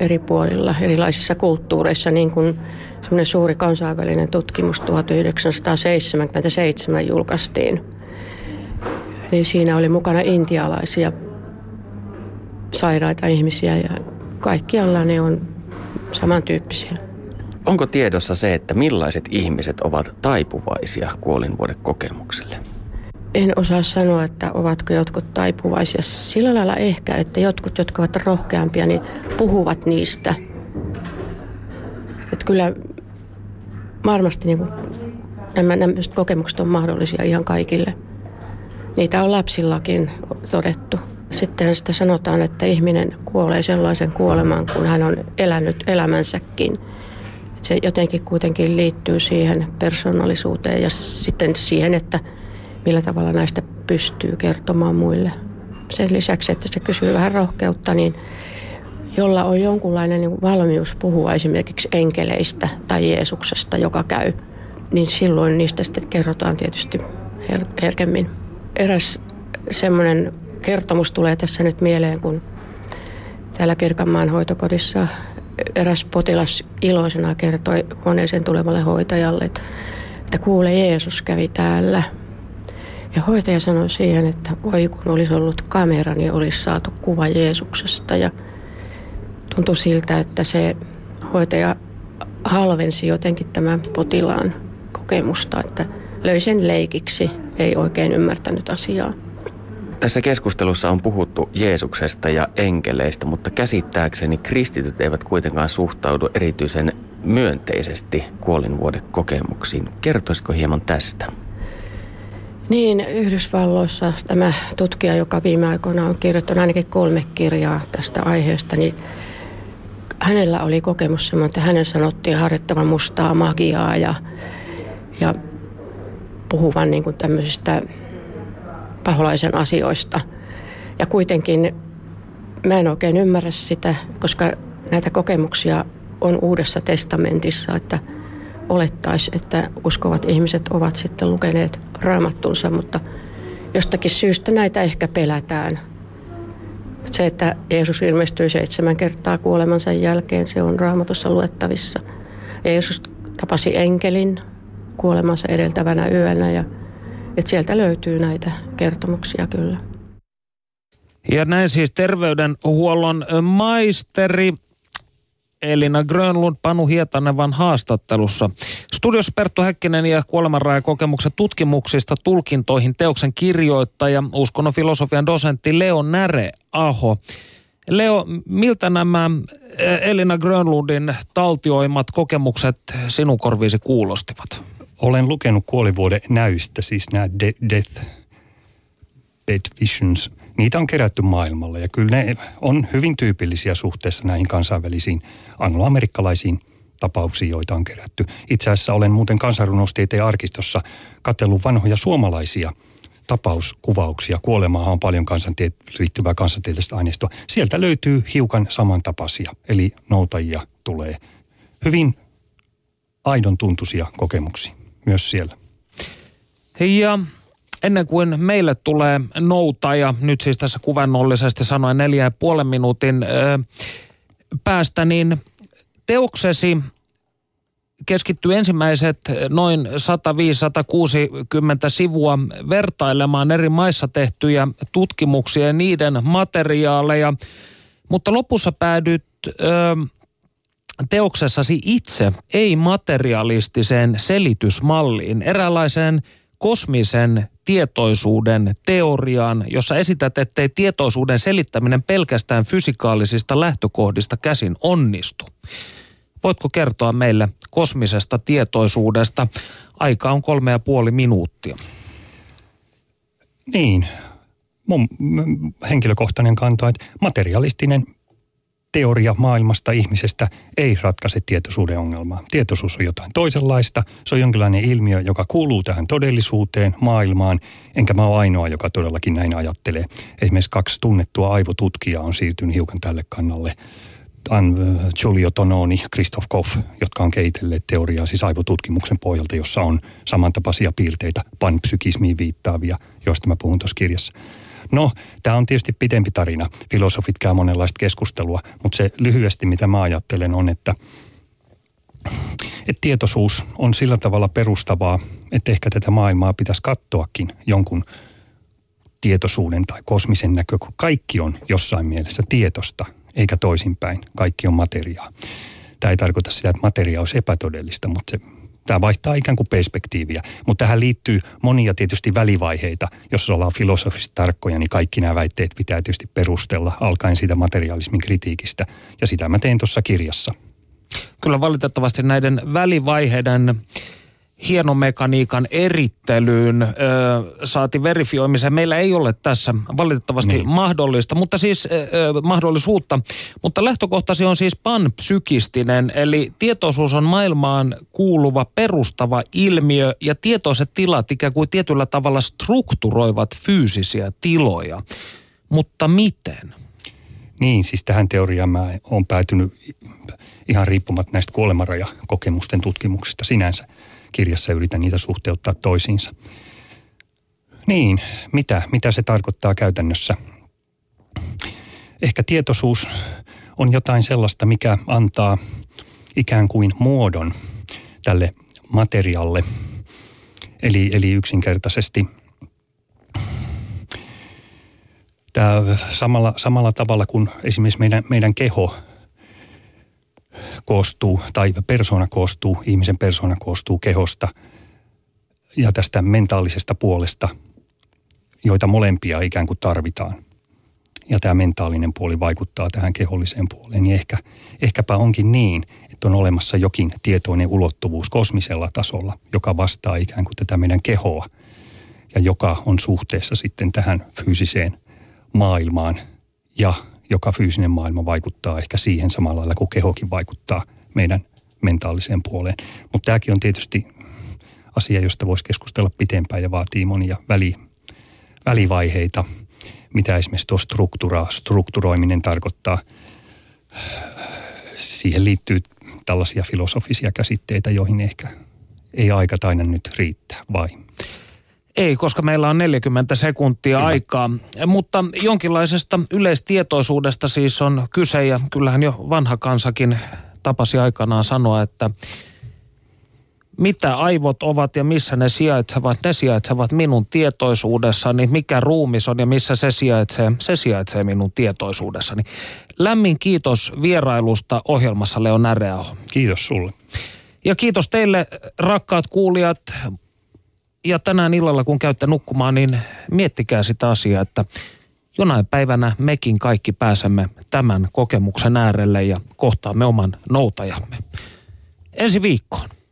eri puolilla, erilaisissa kulttuureissa, niin kuin semmoinen suuri kansainvälinen tutkimus 1977 julkaistiin. Eli siinä oli mukana intialaisia sairaita ihmisiä ja kaikkialla ne on samantyyppisiä. Onko tiedossa se, että millaiset ihmiset ovat taipuvaisia kuolinvuodekokemukselle? En osaa sanoa, että ovatko jotkut taipuvaisia. Sillä lailla ehkä, että jotkut, jotka ovat rohkeampia, niin puhuvat niistä. Että kyllä varmasti niin kuin, nämä, nämä kokemukset on mahdollisia ihan kaikille. Niitä on lapsillakin todettu. Sitten sitä sanotaan, että ihminen kuolee sellaisen kuolemaan, kun hän on elänyt elämänsäkin. Se jotenkin kuitenkin liittyy siihen persoonallisuuteen ja sitten siihen, että millä tavalla näistä pystyy kertomaan muille. Sen lisäksi, että se kysyy vähän rohkeutta, niin jolla on jonkunlainen niin valmius puhua esimerkiksi enkeleistä tai Jeesuksesta, joka käy, niin silloin niistä sitten kerrotaan tietysti her- herkemmin. Eräs semmoinen kertomus tulee tässä nyt mieleen, kun täällä Pirkanmaan hoitokodissa eräs potilas iloisena kertoi koneeseen tulevalle hoitajalle, että, että kuule Jeesus kävi täällä. Ja hoitaja sanoi siihen, että voi kun olisi ollut kamera, niin olisi saatu kuva Jeesuksesta. Ja tuntui siltä, että se hoitaja halvensi jotenkin tämän potilaan kokemusta, että löi sen leikiksi, ei oikein ymmärtänyt asiaa. Tässä keskustelussa on puhuttu Jeesuksesta ja enkeleistä, mutta käsittääkseni kristityt eivät kuitenkaan suhtaudu erityisen myönteisesti kuolinvuodekokemuksiin. Kertoisiko hieman tästä? Niin, Yhdysvalloissa tämä tutkija, joka viime aikoina on kirjoittanut ainakin kolme kirjaa tästä aiheesta, niin hänellä oli kokemus semmoinen, että hänen sanottiin harjoittavan mustaa magiaa ja, ja puhuvan niin kuin tämmöisistä paholaisen asioista. Ja kuitenkin mä en oikein ymmärrä sitä, koska näitä kokemuksia on uudessa testamentissa, että olettaisi, että uskovat ihmiset ovat sitten lukeneet raamattunsa, mutta jostakin syystä näitä ehkä pelätään. Se, että Jeesus ilmestyi seitsemän kertaa kuolemansa jälkeen, se on raamatussa luettavissa. Jeesus tapasi enkelin kuolemansa edeltävänä yönä ja että sieltä löytyy näitä kertomuksia kyllä. Ja näin siis terveydenhuollon maisteri Elina Grönlund Panu Hietanevan haastattelussa. Studiossa Perttu Häkkinen ja kuolemanrajakokemuksen tutkimuksista tulkintoihin teoksen kirjoittaja, uskonnon filosofian dosentti Leo Näre Aho. Leo, miltä nämä Elina Grönlundin taltioimat kokemukset sinun korviisi kuulostivat? Olen lukenut kuolivuoden näystä, siis nämä de- Death, Dead Visions. Niitä on kerätty maailmalla ja kyllä ne on hyvin tyypillisiä suhteessa näihin kansainvälisiin angloamerikkalaisiin tapauksiin, joita on kerätty. Itse asiassa olen muuten kansanrunostieteen arkistossa katsellut vanhoja suomalaisia tapauskuvauksia. Kuolemaa on paljon kansantiet- liittyvää kansantieteellistä aineistoa. Sieltä löytyy hiukan samantapaisia, eli noutajia tulee. Hyvin aidon tuntuisia kokemuksia myös siellä. Ja ennen kuin meille tulee noutaja, nyt siis tässä kuvannollisesti sanoen neljä ja puolen minuutin päästä, niin teoksesi keskittyy ensimmäiset noin 105-160 sivua vertailemaan eri maissa tehtyjä tutkimuksia ja niiden materiaaleja, mutta lopussa päädyt ö, teoksessasi itse ei-materialistiseen selitysmalliin, eräänlaiseen kosmisen tietoisuuden teoriaan, jossa esität, ettei tietoisuuden selittäminen pelkästään fysikaalisista lähtökohdista käsin onnistu. Voitko kertoa meille kosmisesta tietoisuudesta? Aika on kolme ja puoli minuuttia. Niin, mun henkilökohtainen kanta, että materialistinen teoria maailmasta ihmisestä ei ratkaise tietoisuuden ongelmaa. Tietoisuus on jotain toisenlaista. Se on jonkinlainen ilmiö, joka kuuluu tähän todellisuuteen, maailmaan, enkä mä ole ainoa, joka todellakin näin ajattelee. Esimerkiksi kaksi tunnettua aivotutkijaa on siirtynyt hiukan tälle kannalle. Äh, Giulio Tononi, Christoph Koff, jotka on kehitelleet teoriaa siis aivotutkimuksen pohjalta, jossa on samantapaisia piirteitä panpsykismiin viittaavia, joista mä puhun tuossa kirjassa. No, tämä on tietysti pitempi tarina. Filosofit käy monenlaista keskustelua, mutta se lyhyesti, mitä mä ajattelen, on, että, että tietoisuus on sillä tavalla perustavaa, että ehkä tätä maailmaa pitäisi katsoakin jonkun tietoisuuden tai kosmisen näkökulma. Kaikki on jossain mielessä tietosta, eikä toisinpäin. Kaikki on materiaa. Tämä ei tarkoita sitä, että materia olisi epätodellista, mutta se, tämä vaihtaa ikään kuin perspektiiviä. Mutta tähän liittyy monia tietysti välivaiheita. Jos ollaan filosofisesti tarkkoja, niin kaikki nämä väitteet pitää tietysti perustella alkaen siitä materialismin kritiikistä. Ja sitä mä teen tuossa kirjassa. Kyllä valitettavasti näiden välivaiheiden hienomekaniikan erittelyyn ö, saati verifioimiseen. Meillä ei ole tässä valitettavasti niin. mahdollista, mutta siis ö, mahdollisuutta. Mutta lähtökohtasi on siis panpsykistinen, eli tietoisuus on maailmaan kuuluva perustava ilmiö ja tietoiset tilat ikään kuin tietyllä tavalla strukturoivat fyysisiä tiloja. Mutta miten? Niin, siis tähän teoriaan mä oon päätynyt ihan riippumatta näistä kuolemanrajakokemusten tutkimuksista sinänsä kirjassa yritän niitä suhteuttaa toisiinsa. Niin, mitä, mitä se tarkoittaa käytännössä? Ehkä tietoisuus on jotain sellaista, mikä antaa ikään kuin muodon tälle materialle. Eli, eli yksinkertaisesti tämä samalla, samalla tavalla kuin esimerkiksi meidän, meidän keho koostuu, tai persona koostuu, ihmisen persona koostuu kehosta ja tästä mentaalisesta puolesta, joita molempia ikään kuin tarvitaan. Ja tämä mentaalinen puoli vaikuttaa tähän keholliseen puoleen, niin ehkä, ehkäpä onkin niin, että on olemassa jokin tietoinen ulottuvuus kosmisella tasolla, joka vastaa ikään kuin tätä meidän kehoa ja joka on suhteessa sitten tähän fyysiseen maailmaan ja joka fyysinen maailma vaikuttaa ehkä siihen samalla lailla kuin kehokin vaikuttaa meidän mentaaliseen puoleen. Mutta tämäkin on tietysti asia, josta voisi keskustella pitempään ja vaatii monia väli, välivaiheita, mitä esimerkiksi tuo struktura, strukturoiminen tarkoittaa. Siihen liittyy tällaisia filosofisia käsitteitä, joihin ehkä ei aika nyt riittää, vai? Ei, koska meillä on 40 sekuntia Kyllä. aikaa. Mutta jonkinlaisesta yleistietoisuudesta siis on kyse ja kyllähän jo vanha kansakin tapasi aikanaan sanoa, että mitä aivot ovat ja missä ne sijaitsevat, ne sijaitsevat minun tietoisuudessani. Mikä ruumis on ja missä se sijaitsee, se sijaitsee minun tietoisuudessani. Lämmin kiitos vierailusta ohjelmassa Leon Näreaho. Kiitos sulle. Ja kiitos teille rakkaat kuulijat ja tänään illalla kun käytte nukkumaan, niin miettikää sitä asiaa, että jonain päivänä mekin kaikki pääsemme tämän kokemuksen äärelle ja kohtaamme oman noutajamme. Ensi viikkoon.